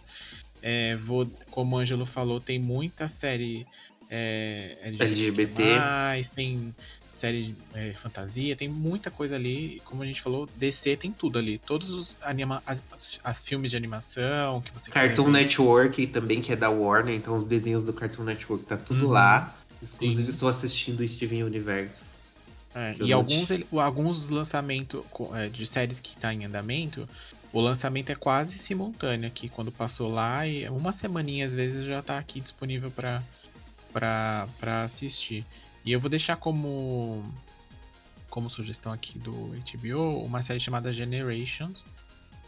É, vou, como o Ângelo falou, tem muita série é, LGBT. mais, tem série é, fantasia, tem muita coisa ali. Como a gente falou, DC tem tudo ali. Todos os anima as, filmes de animação que você Cartoon. Network também, que é da Warner, então os desenhos do Cartoon Network tá tudo Uhum. lá. Inclusive, Sim. estou assistindo o Steven Universe. É, e alguns, ele- alguns lançamentos de séries que tá em andamento, o lançamento é quase simultâneo aqui. Quando passou lá, e uma semaninha às vezes já tá aqui disponível pra assistir. E eu vou deixar como, como sugestão aqui do HBO uma série chamada Generations,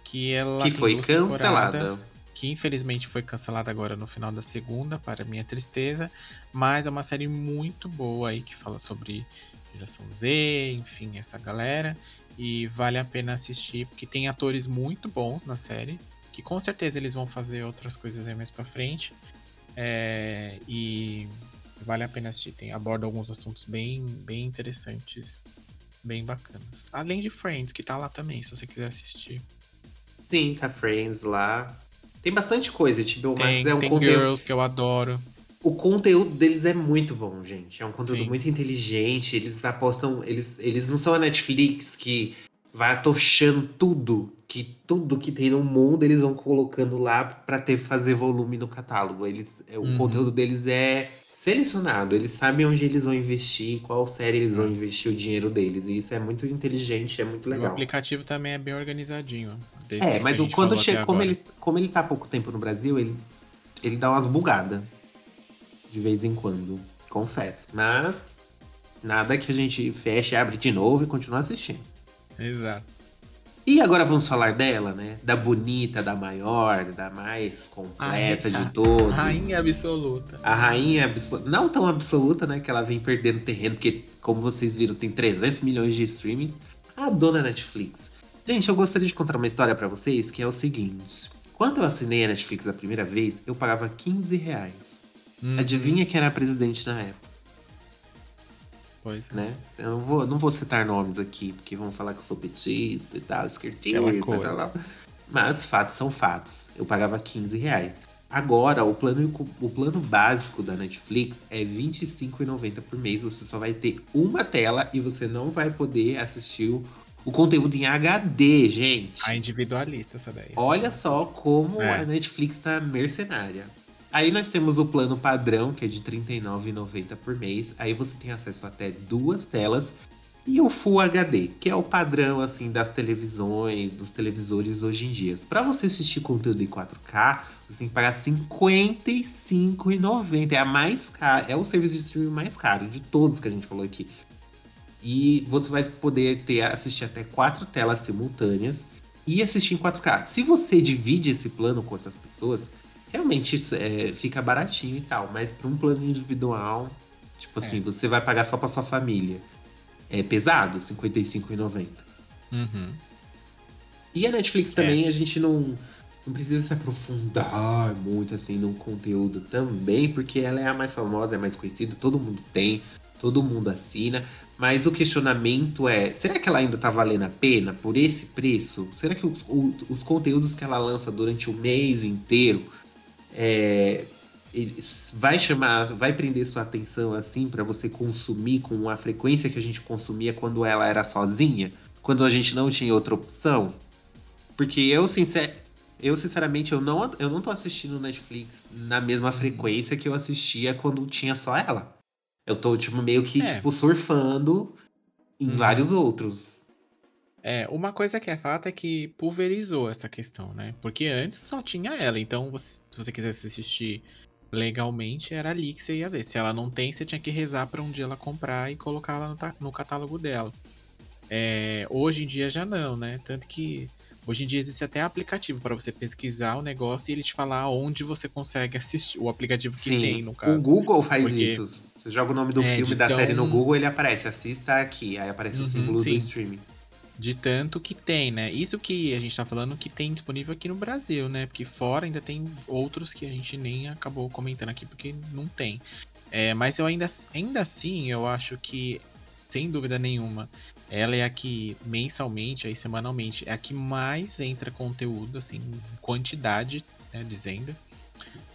que ela Que foi cancelada. Que infelizmente foi cancelada agora no final da segunda, para minha tristeza. Mas é uma série muito boa aí que fala sobre geração Z, enfim, essa galera. E vale a pena assistir, porque tem atores muito bons na série. Que com certeza eles vão fazer outras coisas aí mais pra frente. É, e vale a pena assistir. Tem, aborda alguns assuntos bem, bem interessantes, bem bacanas. Além de Friends, que tá lá também, se você quiser assistir. Sim, tá Friends lá. Tem bastante coisa. HBO Max é um tem conteúdo. Girls, que eu adoro. O conteúdo deles é muito bom, gente. É um conteúdo Sim. muito inteligente. Eles apostam. Eles, eles não são a Netflix que vai atochando tudo. Que tudo que tem no mundo eles vão colocando lá pra ter fazer volume no catálogo. Eles, é, o Uhum. conteúdo deles é selecionado. Eles sabem onde eles vão investir, qual série eles vão investir o dinheiro deles. E isso é muito inteligente, é muito O legal. aplicativo também é bem organizadinho. É, mas o quando chega, como agora. ele, como ele tá há pouco tempo no Brasil, ele, ele dá umas bugadas. De vez em quando, confesso. Mas nada que a gente feche, abre de novo e continua assistindo. Exato. E agora vamos falar dela, né? Da bonita, da maior, da mais completa A- de todos. Rainha absoluta. A rainha absoluta. Não tão absoluta, né? Que ela vem perdendo terreno, porque, como vocês viram, tem 300 milhões de streamings. A dona Netflix. Gente, eu gostaria de contar uma história pra vocês que é o seguinte. Quando eu assinei a Netflix a primeira vez, eu pagava 15 reais. Uhum. Adivinha quem era a presidente na época, Pois é. né? Eu não vou, não vou citar nomes aqui, porque vão falar que eu sou petista e tal, esquerdista e tal. Mas fatos são fatos. Eu pagava 15 reais. Agora, o plano, o plano básico da Netflix é R$ 25,90 por mês. Você só vai ter uma tela e você não vai poder assistir o, o conteúdo em HD, gente. A individualista, essa daí. Olha só como É. a Netflix tá mercenária. Aí nós temos o plano padrão, que é de R$ 39,90 por mês. Aí você tem acesso até duas telas. E o Full HD, que é o padrão assim das televisões, dos televisores hoje em dia. Para você assistir conteúdo em 4K, você tem que pagar R$ 55,90. É a mais cara, é o serviço de streaming mais caro de todos que a gente falou aqui. E você vai poder ter assistir até quatro telas simultâneas e assistir em 4K. Se você divide esse plano com outras pessoas, realmente isso, é, fica baratinho e tal. Mas para um plano individual, tipo assim, É. você vai pagar só para sua família. É pesado, R$ 55,90. Uhum. E a Netflix também, a gente não, não precisa se aprofundar muito assim no conteúdo também, porque ela é a mais famosa, é a mais conhecida, todo mundo tem, todo mundo assina. Mas o questionamento é: será que ela ainda tá valendo a pena por esse preço? Será que os, os conteúdos que ela lança durante o mês inteiro é, vai chamar, vai prender sua atenção assim para você consumir com a frequência que a gente consumia quando ela era sozinha? Quando a gente não tinha outra opção? Porque eu, sincer, eu sinceramente, eu não, eu não tô assistindo Netflix na mesma frequência que eu assistia quando tinha só ela. Eu tô, tipo, meio que, É. tipo, surfando em Uhum. vários outros. É, uma coisa que é fato é que pulverizou essa questão, né? Porque antes só tinha ela, então você- se você quisesse assistir legalmente, era ali que você ia ver. Se ela não tem, você tinha que rezar pra um dia ela comprar e colocar ela no, no catálogo dela. É, hoje em dia já não, né? Tanto que hoje em dia existe até aplicativo para você pesquisar o negócio e ele te falar onde você consegue assistir. O aplicativo que Sim, tem, no o caso. Google faz Porque- isso. Você joga o nome do É, filme, da tão- série no Google, ele aparece, assista aqui. Aí aparece o Uhum, símbolo sim. do streaming. De tanto que tem, né? Isso que a gente tá falando que tem disponível aqui no Brasil, né? Porque fora ainda tem outros que a gente nem acabou comentando aqui porque não tem. É, mas eu ainda, ainda assim, eu acho que, sem dúvida nenhuma, ela é a que mensalmente, aí semanalmente, é a que mais entra conteúdo, assim, quantidade, né, dizendo.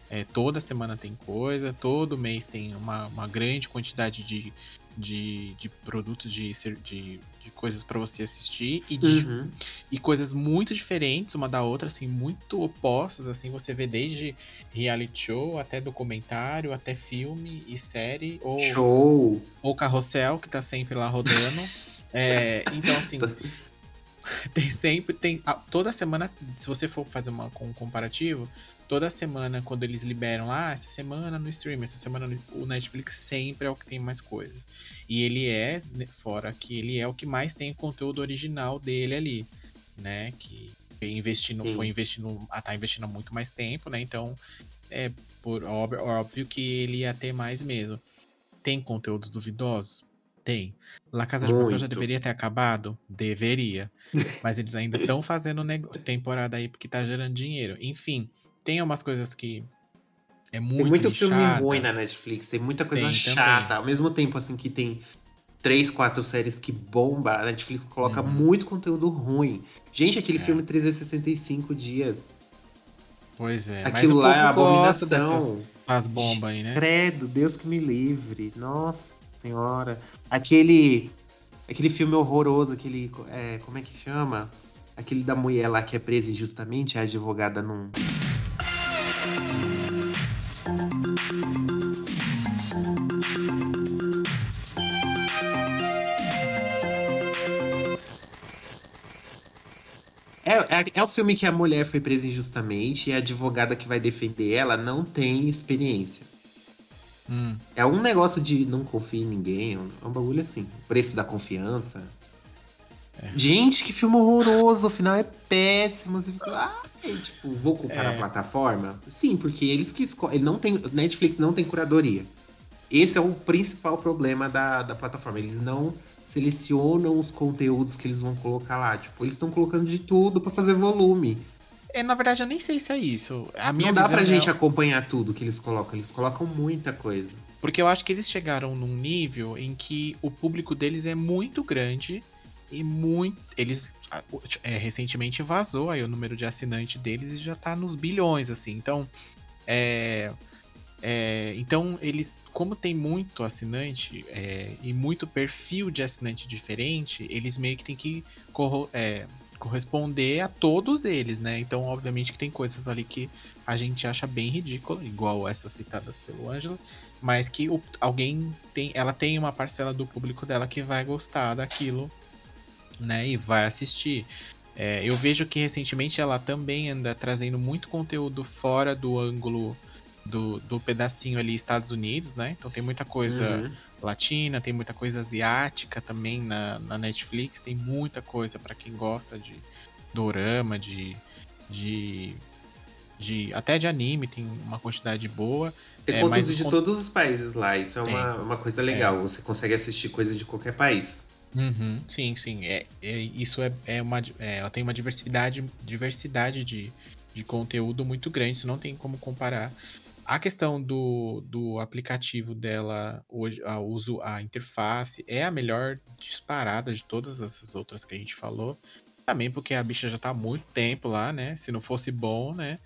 É, toda semana tem coisa, todo mês tem uma, uma grande quantidade de, de, de produtos, de, de, de coisas para você assistir e, de, Uhum. e coisas muito diferentes uma da outra, assim, muito opostas, assim, você vê desde reality show até documentário, até filme e série, ou, Show! ou carrossel, que tá sempre lá rodando. É, então, assim, tem sempre, tem, toda semana, se você for fazer uma, com um comparativo, toda semana, quando eles liberam, ah, essa semana no stream, essa semana no, o Netflix sempre é o que tem mais coisas. E ele é, né, fora que ele é o que mais tem conteúdo original dele ali, né, que investindo, Sim. foi investindo, ah, tá investindo há muito mais tempo, né, então é por óbvio, óbvio que ele ia ter mais mesmo. Tem conteúdos duvidosos? Tem. La Casa de Papel já Muito. deveria ter acabado? Deveria. Mas eles ainda estão fazendo temporada aí porque tá gerando dinheiro. Enfim, tem umas coisas que é muito Tem muito filme ruim na Netflix, tem muita coisa Tem chata. também. Ao mesmo tempo, assim, que tem três, quatro séries que bomba, a Netflix coloca Uhum. muito conteúdo ruim. Gente, aquele É. filme 365 dias. Pois é. mas Aquilo o lá é abominação. dessas dessas bombas aí, né? Credo, Deus que me livre. Nossa senhora. Aquele. Aquele filme horroroso, aquele. é, como é que chama? Aquele da mulher lá que é presa injustamente, a advogada não. É, é, é o filme que a mulher foi presa injustamente e a advogada que vai defender ela não tem experiência. Hum, É um negócio de não confie em ninguém, é um, é um bagulho assim. O preço da confiança. É. Gente, que filme horroroso, o final é péssimo. Você fica, ai, tipo, vou culpar É. a plataforma? Sim, porque eles que escolhem. Ele não tem. Netflix não tem curadoria. Esse é o principal problema da, da plataforma. Eles não selecionam os conteúdos que eles vão colocar lá. Tipo, eles estão colocando de tudo pra fazer volume. É, na verdade, eu nem sei se é isso. A minha não dá pra é- gente acompanhar tudo que eles colocam. Eles colocam muita coisa. Porque eu acho que eles chegaram num nível em que o público deles é muito grande e muito. Eles. é, recentemente vazou aí o número de assinante deles e já tá nos bilhões, assim. Então. É. é, então, eles. Como tem muito assinante é, e muito perfil de assinante diferente, eles meio que tem que corro- é, corresponder a todos eles, né? Então, obviamente que tem coisas ali que a gente acha bem ridículo, igual essas citadas pelo Ângelo, mas que o- alguém tem, ela tem uma parcela do público dela que vai gostar daquilo, né, e vai assistir. É, eu vejo que recentemente ela também anda trazendo muito conteúdo fora do ângulo do, do pedacinho ali Estados Unidos, né? Então tem muita coisa Uhum. latina, tem muita coisa asiática também na, na Netflix, tem muita coisa pra quem gosta de dorama, de, de, de até de anime, tem uma quantidade boa. Tem É, conteúdo mas de todos os países lá. Isso é uma, uma coisa legal. Você consegue assistir coisa de qualquer país. Uhum, sim, sim. É, é- isso é, é uma. é, ela tem uma diversidade, diversidade de, de conteúdo muito grande, isso não tem como comparar. A questão do, do aplicativo dela, hoje, a uso, a interface, é a melhor disparada de todas essas outras que a gente falou. Também porque a bicha já tá há muito tempo lá, né? Se não fosse bom, né?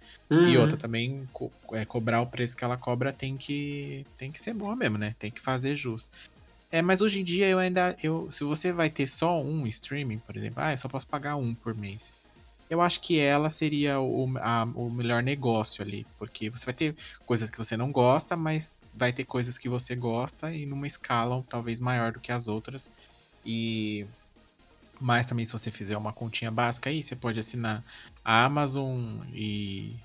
E Uhum. outra também, co- é, cobrar o preço que ela cobra tem que, tem que ser boa mesmo, né? Tem que fazer jus. É, mas hoje em dia eu ainda. Eu, se você vai ter só um streaming, por exemplo, ah, eu só posso pagar um por mês. Eu acho que ela seria o, a- o melhor negócio ali. Porque você vai ter coisas que você não gosta, mas vai ter coisas que você gosta e numa escala talvez maior do que as outras. E. Mas também, se você fizer uma continha básica aí, você pode assinar a Amazon e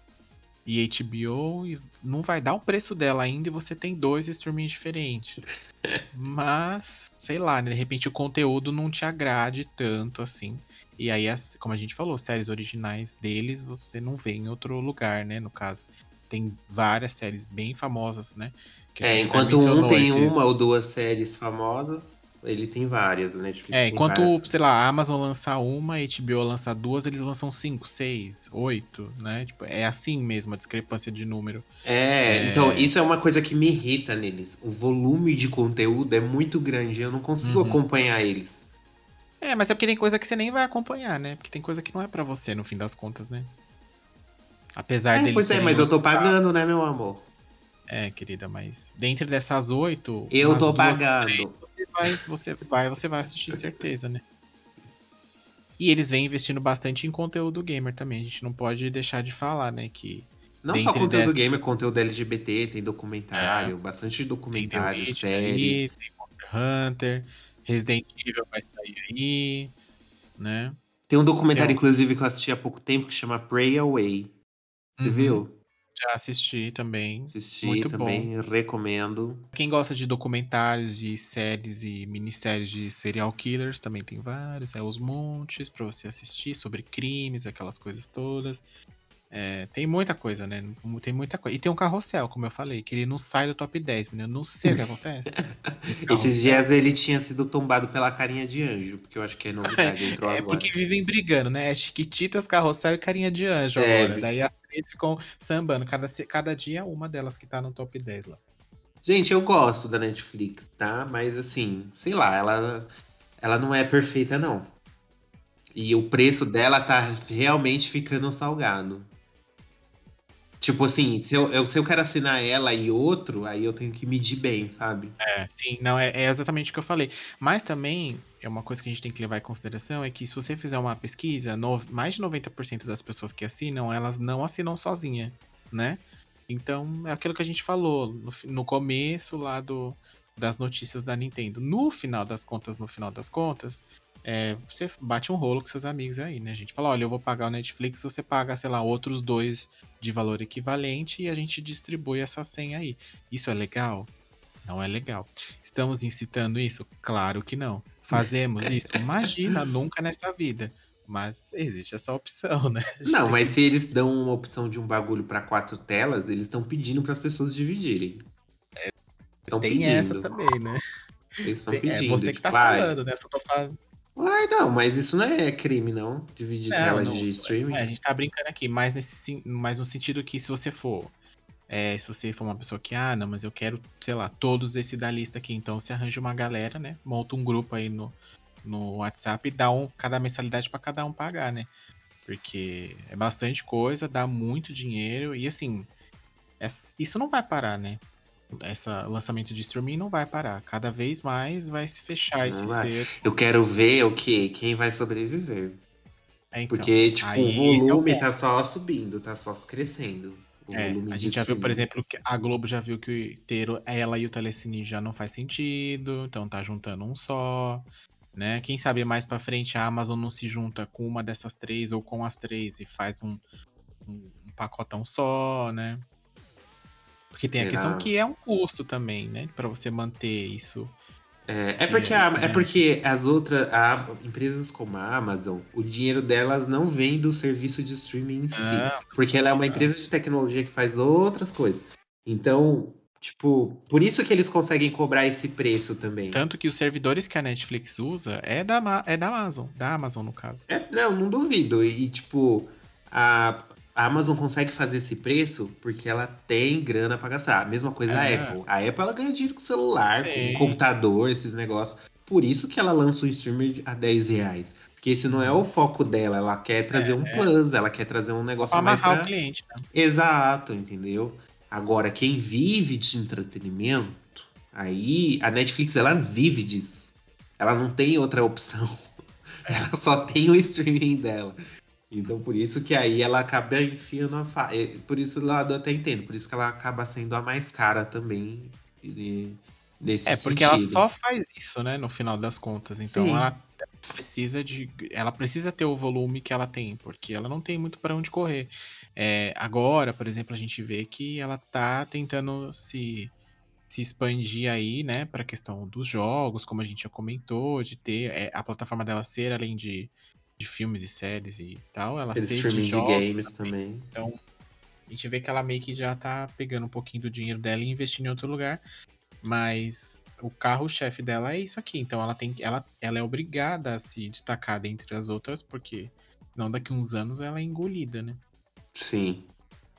e HBO e não vai dar o preço dela ainda e você tem dois streamings diferentes. Mas, sei lá, né, de repente o conteúdo não te agrade tanto assim. E aí, as- como a gente falou, séries originais deles você não vê em outro lugar, né? No caso, tem várias séries bem famosas, né? É, enquanto um tem esses- uma ou duas séries famosas, ele tem várias. Netflix É, enquanto, várias. sei lá, a Amazon lançar uma, a HBO lançar duas, eles lançam cinco, seis, oito, né? Tipo, é assim mesmo a discrepância de número. É, É. então isso é uma coisa que me irrita neles. O volume de conteúdo é muito grande, eu não consigo Uhum. acompanhar eles. É, mas é porque tem coisa que você nem vai acompanhar, né? Porque tem coisa que não é pra você, no fim das contas, né? Apesar É, deles pois é, mas eu tô pagando, né, meu amor? É, querida, mas dentre dessas oito. Eu tô duas, pagando. três, Você vai, você vai, você vai assistir certeza, né? E eles vêm investindo bastante em conteúdo gamer também. A gente não pode deixar de falar, né? Que Não só conteúdo dessas- gamer, conteúdo LGBT, tem documentário, bastante tem The documentário, Witcher série. tem Monster Hunter, Resident Evil vai sair aí, né? Tem um documentário, Tem um- inclusive, que eu assisti há pouco tempo, que chama Pray Away. Você Uhum. viu? Já assisti também. Assisti Muito também, recomendo. Quem gosta de documentários e séries e minisséries de serial killers, também tem vários. É os montes pra você assistir sobre crimes, aquelas coisas todas. É, tem muita coisa, né? Tem muita coisa. E tem um carrossel, como eu falei, que ele não sai do top 10, menino. Eu não sei o que acontece. Esse Esses dias ele tinha sido tombado pela carinha de anjo, porque eu acho que é novidade, entrou É agora. porque vivem brigando, né? É Chiquititas, Carrossel e Carinha de Anjo É, agora. Daí as três ficam sambando. Cada, cada dia uma delas que tá no top 10 lá. Gente, eu gosto da Netflix, tá? Mas assim, sei lá, ela, ela não é perfeita, não. E o preço dela tá realmente ficando salgado. Tipo assim, se eu, se eu quero assinar ela e outro, aí eu tenho que medir bem, sabe? É, sim, não, é, é exatamente o que eu falei. Mas também, é uma coisa que a gente tem que levar em consideração, é que se você fizer uma pesquisa, no- mais de 90% das pessoas que assinam, elas não assinam sozinha, né? Então, é aquilo que a gente falou no, no começo lá do, das notícias da Nintendo. No final das contas, no final das contas, é, você bate um rolo com seus amigos aí, né? A gente fala, olha, eu vou pagar o Netflix, você paga, sei lá, outros dois de valor equivalente e a gente distribui essa senha aí. Isso é legal? Não é legal. Estamos incitando isso? Claro que não. Fazemos isso? Imagina, nunca nessa vida. Mas existe essa opção, né? Não, mas se eles dão uma opção de um bagulho pra quatro telas, eles estão pedindo para as pessoas dividirem. Estão Tem pedindo. essa também, né? Eles estão Tem- pedindo. é você que tá tipo, "Ai, falando, né? Só tô falando. Uai, não, mas isso não é crime, não. Dividir Não, tela não, de streaming. É, a gente tá brincando aqui, mas, nesse, mas no sentido que se você for. é, se você for uma pessoa que, ah, não, mas eu quero, sei lá, todos esse da lista aqui, então você arranja uma galera, né? Monta um grupo aí no, no WhatsApp e dá um, cada mensalidade pra cada um pagar, né? Porque é bastante coisa, dá muito dinheiro e assim, isso não vai parar, né? Esse lançamento de streaming não vai parar. Cada vez mais vai se fechar esse ser. Eu quero ver o quê? Quem vai sobreviver. É, então, Porque, tipo, aí o esse é o volume tá só subindo, tá só crescendo. É, volume a gente já viu, por exemplo, que a Globo já viu que ter ela e o Telecine já não faz sentido, então tá juntando um só, né? Quem sabe mais pra frente a Amazon não se junta com uma dessas três ou com as três e faz um, um, um pacotão só, né? Porque tem a Será? questão que é um custo também, né? Pra você manter isso. É, é que porque, é a- é diferente. porque as outras a- empresas como a Amazon, o dinheiro delas não vem do serviço de streaming em si. Ah, Porque ela é uma empresa de tecnologia que faz outras coisas. Então, tipo, por isso que eles conseguem cobrar esse preço também. tanto que os servidores que a Netflix usa é da, é da Amazon, da Amazon no caso. É, não, não duvido. E, tipo, a, a Amazon consegue fazer esse preço porque ela tem grana pra gastar. A mesma coisa É. a Apple. A Apple ela ganha dinheiro com celular, Sim. com computador, esses negócios. Por isso que ela lança um streamer a 10 reais. Porque esse não é o foco dela. Ela quer trazer um plus, ela quer trazer um negócio Pra mais amarrar pra... o cliente, né? Exato, entendeu? Agora, quem vive de entretenimento, aí a Netflix ela vive disso. Ela não tem outra opção. Ela só tem o streaming dela. Então, por isso que aí ela acaba enfiando a fa... é, Por isso lado eu até entendo. Por isso que ela acaba sendo a mais cara também. e- Nesse É, porque ela sentido. só faz isso, né, no final das contas. Então Sim. ela precisa de ela precisa ter o volume que ela tem, porque ela não tem muito para onde correr. É, agora, por exemplo, a gente vê que ela tá tentando se, se expandir aí, né, para a questão dos jogos, como a gente já comentou, de ter é, a plataforma dela ser além de, de filmes e séries e tal, ela Aquele ser de jogos games também. também. Então, a gente vê que ela meio que já tá pegando um pouquinho do dinheiro dela e investindo em outro lugar. Mas o carro-chefe dela é isso aqui. Então ela tem ela, ela é obrigada a se destacar dentre as outras, porque não daqui uns anos ela é engolida, né? Sim.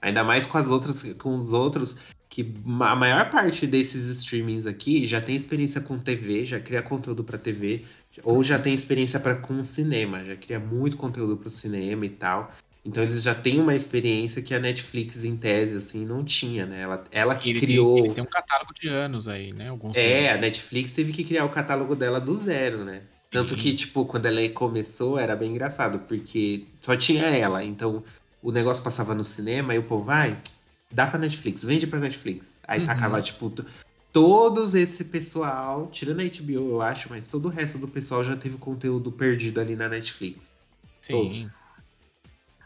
Ainda mais com as outras, com os outros, que a maior parte desses streamings aqui já tem experiência com TV, já cria conteúdo pra TV, ou já tem experiência para com cinema, já cria muito conteúdo pro cinema e tal. Então eles já têm uma experiência que a Netflix, em tese, assim, não tinha, né? Ela, ela que Ele criou. Tem, eles têm um catálogo de anos aí, né? Alguns É, a deles. Netflix teve que criar o catálogo dela do zero, né? Tanto Sim. que, tipo, quando ela começou, era bem engraçado, porque só tinha ela. Então, o negócio passava no cinema e o povo, vai, dá pra Netflix, vende pra Netflix. Aí Uhum. tacava, tipo, todos esse pessoal, tirando a HBO, eu acho, mas todo o resto do pessoal já teve conteúdo perdido ali na Netflix. Sim.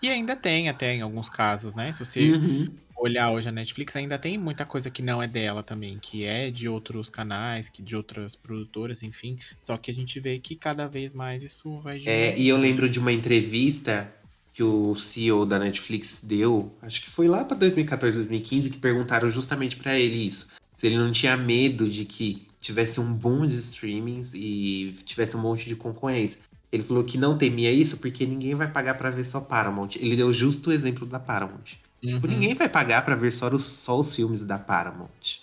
E ainda tem, até em alguns casos, né? Se você Uhum. olhar hoje a Netflix, ainda tem muita coisa que não é dela também, que é de outros canais, que de outras produtoras, enfim. Só que a gente vê que cada vez mais isso vai É, e eu lembro de uma entrevista que o CEO da Netflix deu, acho que foi lá pra 2014, 2015, que perguntaram justamente pra ele isso. Se ele não tinha medo de que tivesse um boom de streamings e tivesse um monte de concorrência. Ele falou que não temia isso porque ninguém vai pagar pra ver só Paramount. Ele deu justo o exemplo da Paramount. Tipo, Uhum. ninguém vai pagar pra ver só os, só os filmes da Paramount.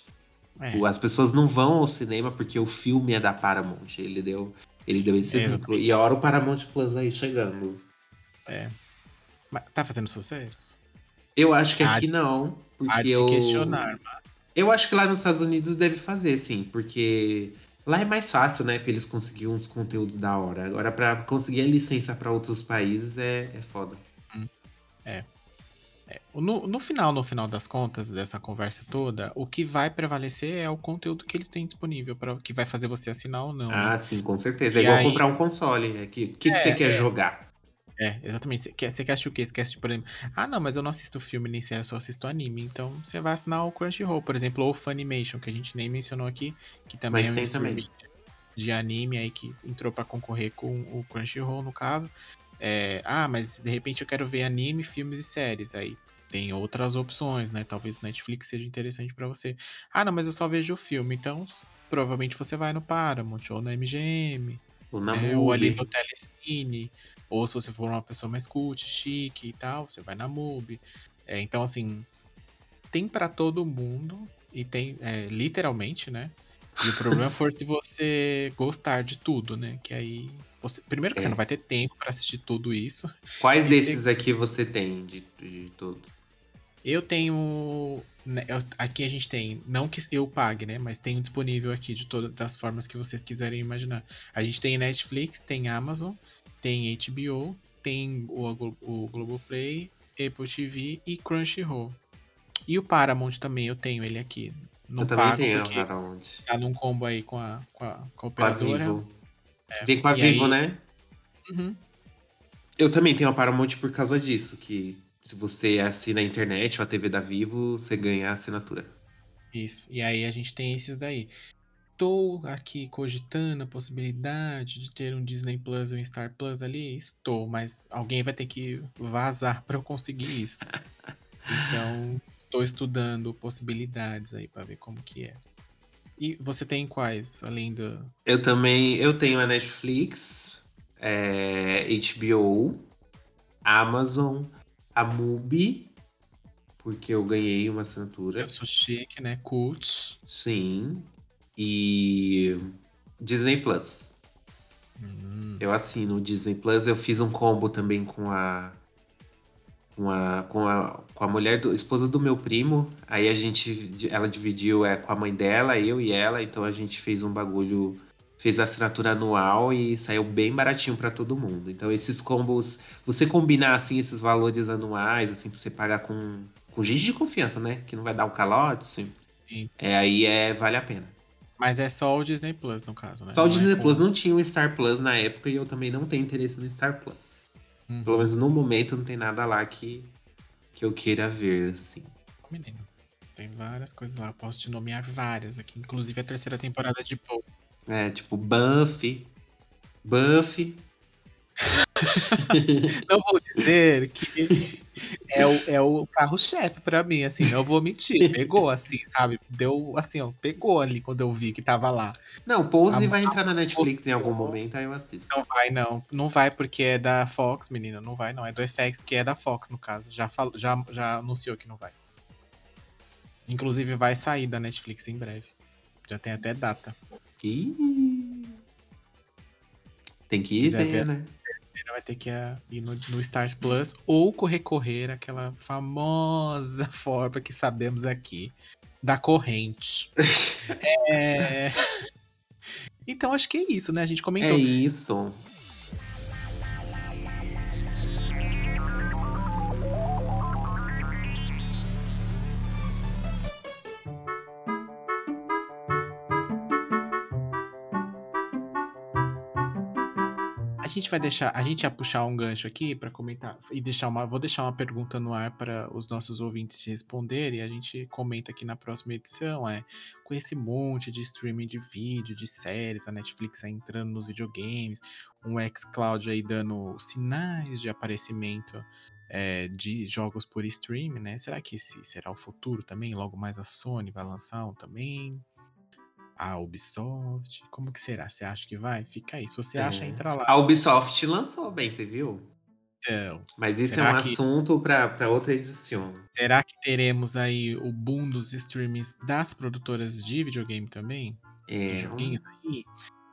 É. As pessoas não vão ao cinema porque o filme é da Paramount. Ele deu, ele deu esse é exemplo. E a hora o Paramount Plus aí chegando. Mas tá fazendo sucesso? Eu acho que aqui de- não. Porque Há de se eu... questionar, mas Eu acho que lá nos Estados Unidos deve fazer, sim. Porque lá é mais fácil, né? Pra eles conseguirem uns conteúdos da hora. Agora, pra conseguir a licença pra outros países é, é foda. no, no final, no final das contas dessa conversa toda, o que vai prevalecer é o conteúdo que eles têm disponível, para que vai fazer você assinar ou não. né? Ah, sim, com certeza. É E igual aí- comprar um console. É que, o que, que você quer é. jogar? É, exatamente. Você quer, você quer assistir o quê? Você quer assistir, por exemplo, ah, não, mas eu não assisto filme nem série, eu só assisto anime. Então você vai assinar o Crunchyroll, por exemplo, ou o Funimation, que a gente nem mencionou aqui, que também Mas é um tem também. de anime aí que entrou pra concorrer com o Crunchyroll, no caso. É, ah, mas de repente eu quero ver anime, filmes e séries. Aí tem outras opções, né? Talvez o Netflix seja interessante pra você. Ah, não, mas eu só vejo o filme. Então, provavelmente você vai no Paramount ou no MGM, O na né? Ou ali no Telecine. Ou se você for uma pessoa mais cult, chique e tal, você vai na MUBI. É, então, assim, tem pra todo mundo. E tem, é, literalmente, né? E o problema for se você gostar de tudo, né? Que aí. você- primeiro que você É. não vai ter tempo pra assistir tudo isso. Quais desses aqui você tem de, de tudo? Eu tenho. né, aqui a gente tem, não que eu pague, né? Mas tenho disponível aqui de todas as formas que vocês quiserem imaginar. A gente tem Netflix, tem Amazon, tem HBO, tem o, o Globoplay, Apple TV e Crunchyroll. E o Paramount também, eu tenho ele aqui. Não eu também tenho a Paramount. tá num combo aí com a, com a, com a Com a operadora. Vivo. Vem com a Vivo, aí- né? Uhum. Eu também tenho a Paramount por causa disso, que se você assina a internet ou a TV da Vivo, você ganha a assinatura. Isso. E aí a gente tem esses daí. Estou aqui cogitando a possibilidade de ter um Disney Plus ou um Star Plus ali? Estou, mas alguém vai ter que vazar para eu conseguir isso. Então, estou estudando possibilidades aí para ver como que é. E você tem quais, além do. Eu também, eu tenho a Netflix, é, HBO, Amazon, a Mubi, porque eu ganhei uma assinatura. Eu sou chique, né? Cult. Sim. E Disney Plus. Hum, Eu assino o Disney Plus. Eu fiz um combo também com a. Com a, com a, com a mulher do esposa do meu primo. Aí a gente. Ela dividiu é, com a mãe dela, eu e ela. Então a gente fez um bagulho. Fez a assinatura anual e saiu bem baratinho pra todo mundo. Então esses combos. Você combinar assim esses valores anuais, assim, pra você pagar com, com gente de confiança, né? Que não vai dar um calote. Sim. É, aí é, vale a pena. Mas é só o Disney Plus, no caso, né? Só o Não é Disney com- Plus não tinha o Star Plus na época e eu também não tenho interesse no Star Plus. Uhum. Pelo menos no momento não tem nada lá que, que eu queira ver, assim. Menino, tem várias coisas lá. Eu posso te nomear várias aqui. Inclusive a terceira temporada de Pose. É, tipo, Buffy. Buffy. Não vou dizer que é o, é o carro-chefe pra mim, assim, não vou mentir. Pegou, assim, sabe? Deu, assim, ó, pegou ali quando eu vi que tava lá. Não, Pose A- vai entrar na Netflix Pose. em algum momento, aí eu assisto. Não vai, não. Não vai porque é da Fox, menina. Não vai, não. É do FX, que é da Fox, no caso. Já, fal... já, já anunciou que não vai. Inclusive, vai sair da Netflix em breve. Já tem até data. Ih. Tem que ir ver. né? Você vai ter que ah, ir no, no Stars Plus ou recorrer àquela famosa forma que sabemos aqui da corrente. É... Então, acho que é isso, né? A gente É comentou. A gente vai deixar, a gente ia puxar um gancho aqui para comentar e deixar uma, vou deixar uma pergunta no ar para os nossos ouvintes responderem e a gente comenta aqui na próxima edição, é, com esse monte de streaming de vídeo, de séries, a Netflix aí entrando nos videogames, um xCloud aí dando sinais de aparecimento é, de jogos por streaming, né? Será que esse será o futuro também? Logo mais a Sony vai lançar um também? A Ubisoft? Como que será? Você acha que vai? Fica aí. Se você acha, É. entra lá. A Ubisoft lançou bem, você viu? Então, Mas isso é um que- assunto pra outra edição. será que teremos aí o boom dos streamings das produtoras de videogame também? De É, joguinhos aí?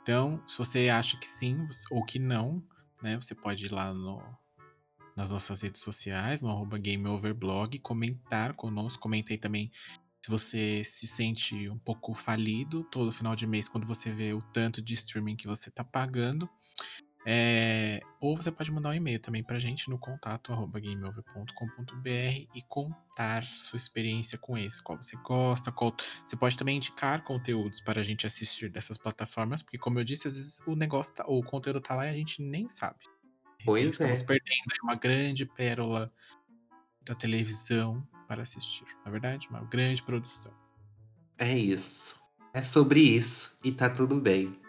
Então, se você acha que sim ou que não, né? Você pode ir lá no, nas nossas redes sociais, no arroba GameOverblog, comentar conosco. Comentei também se você se sente um pouco falido todo final de mês quando você vê o tanto de streaming que você tá pagando. É, ou você pode mandar um e-mail também pra gente no contato arroba gameover.com.br e contar sua experiência com esse, qual você gosta, qual você pode também indicar conteúdos para a gente assistir dessas plataformas, porque como eu disse, às vezes o negócio, tá, o conteúdo tá lá e a gente nem sabe. Pois estamos é. perdendo aí uma grande pérola da televisão para assistir. Na verdade, uma grande produção. é isso. É sobre isso. E tá tudo bem.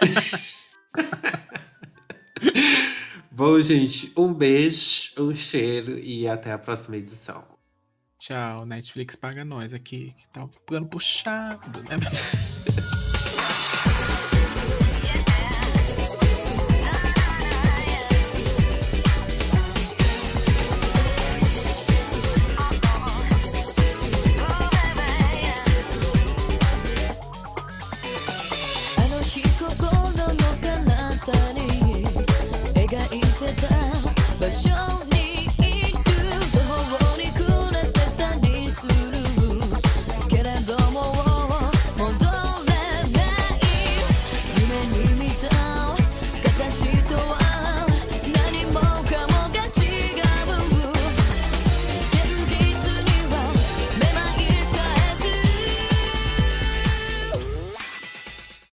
Bom, gente, um beijo, um cheiro e até a próxima edição. Tchau, Netflix paga nós aqui, que tá ficando puxado, né?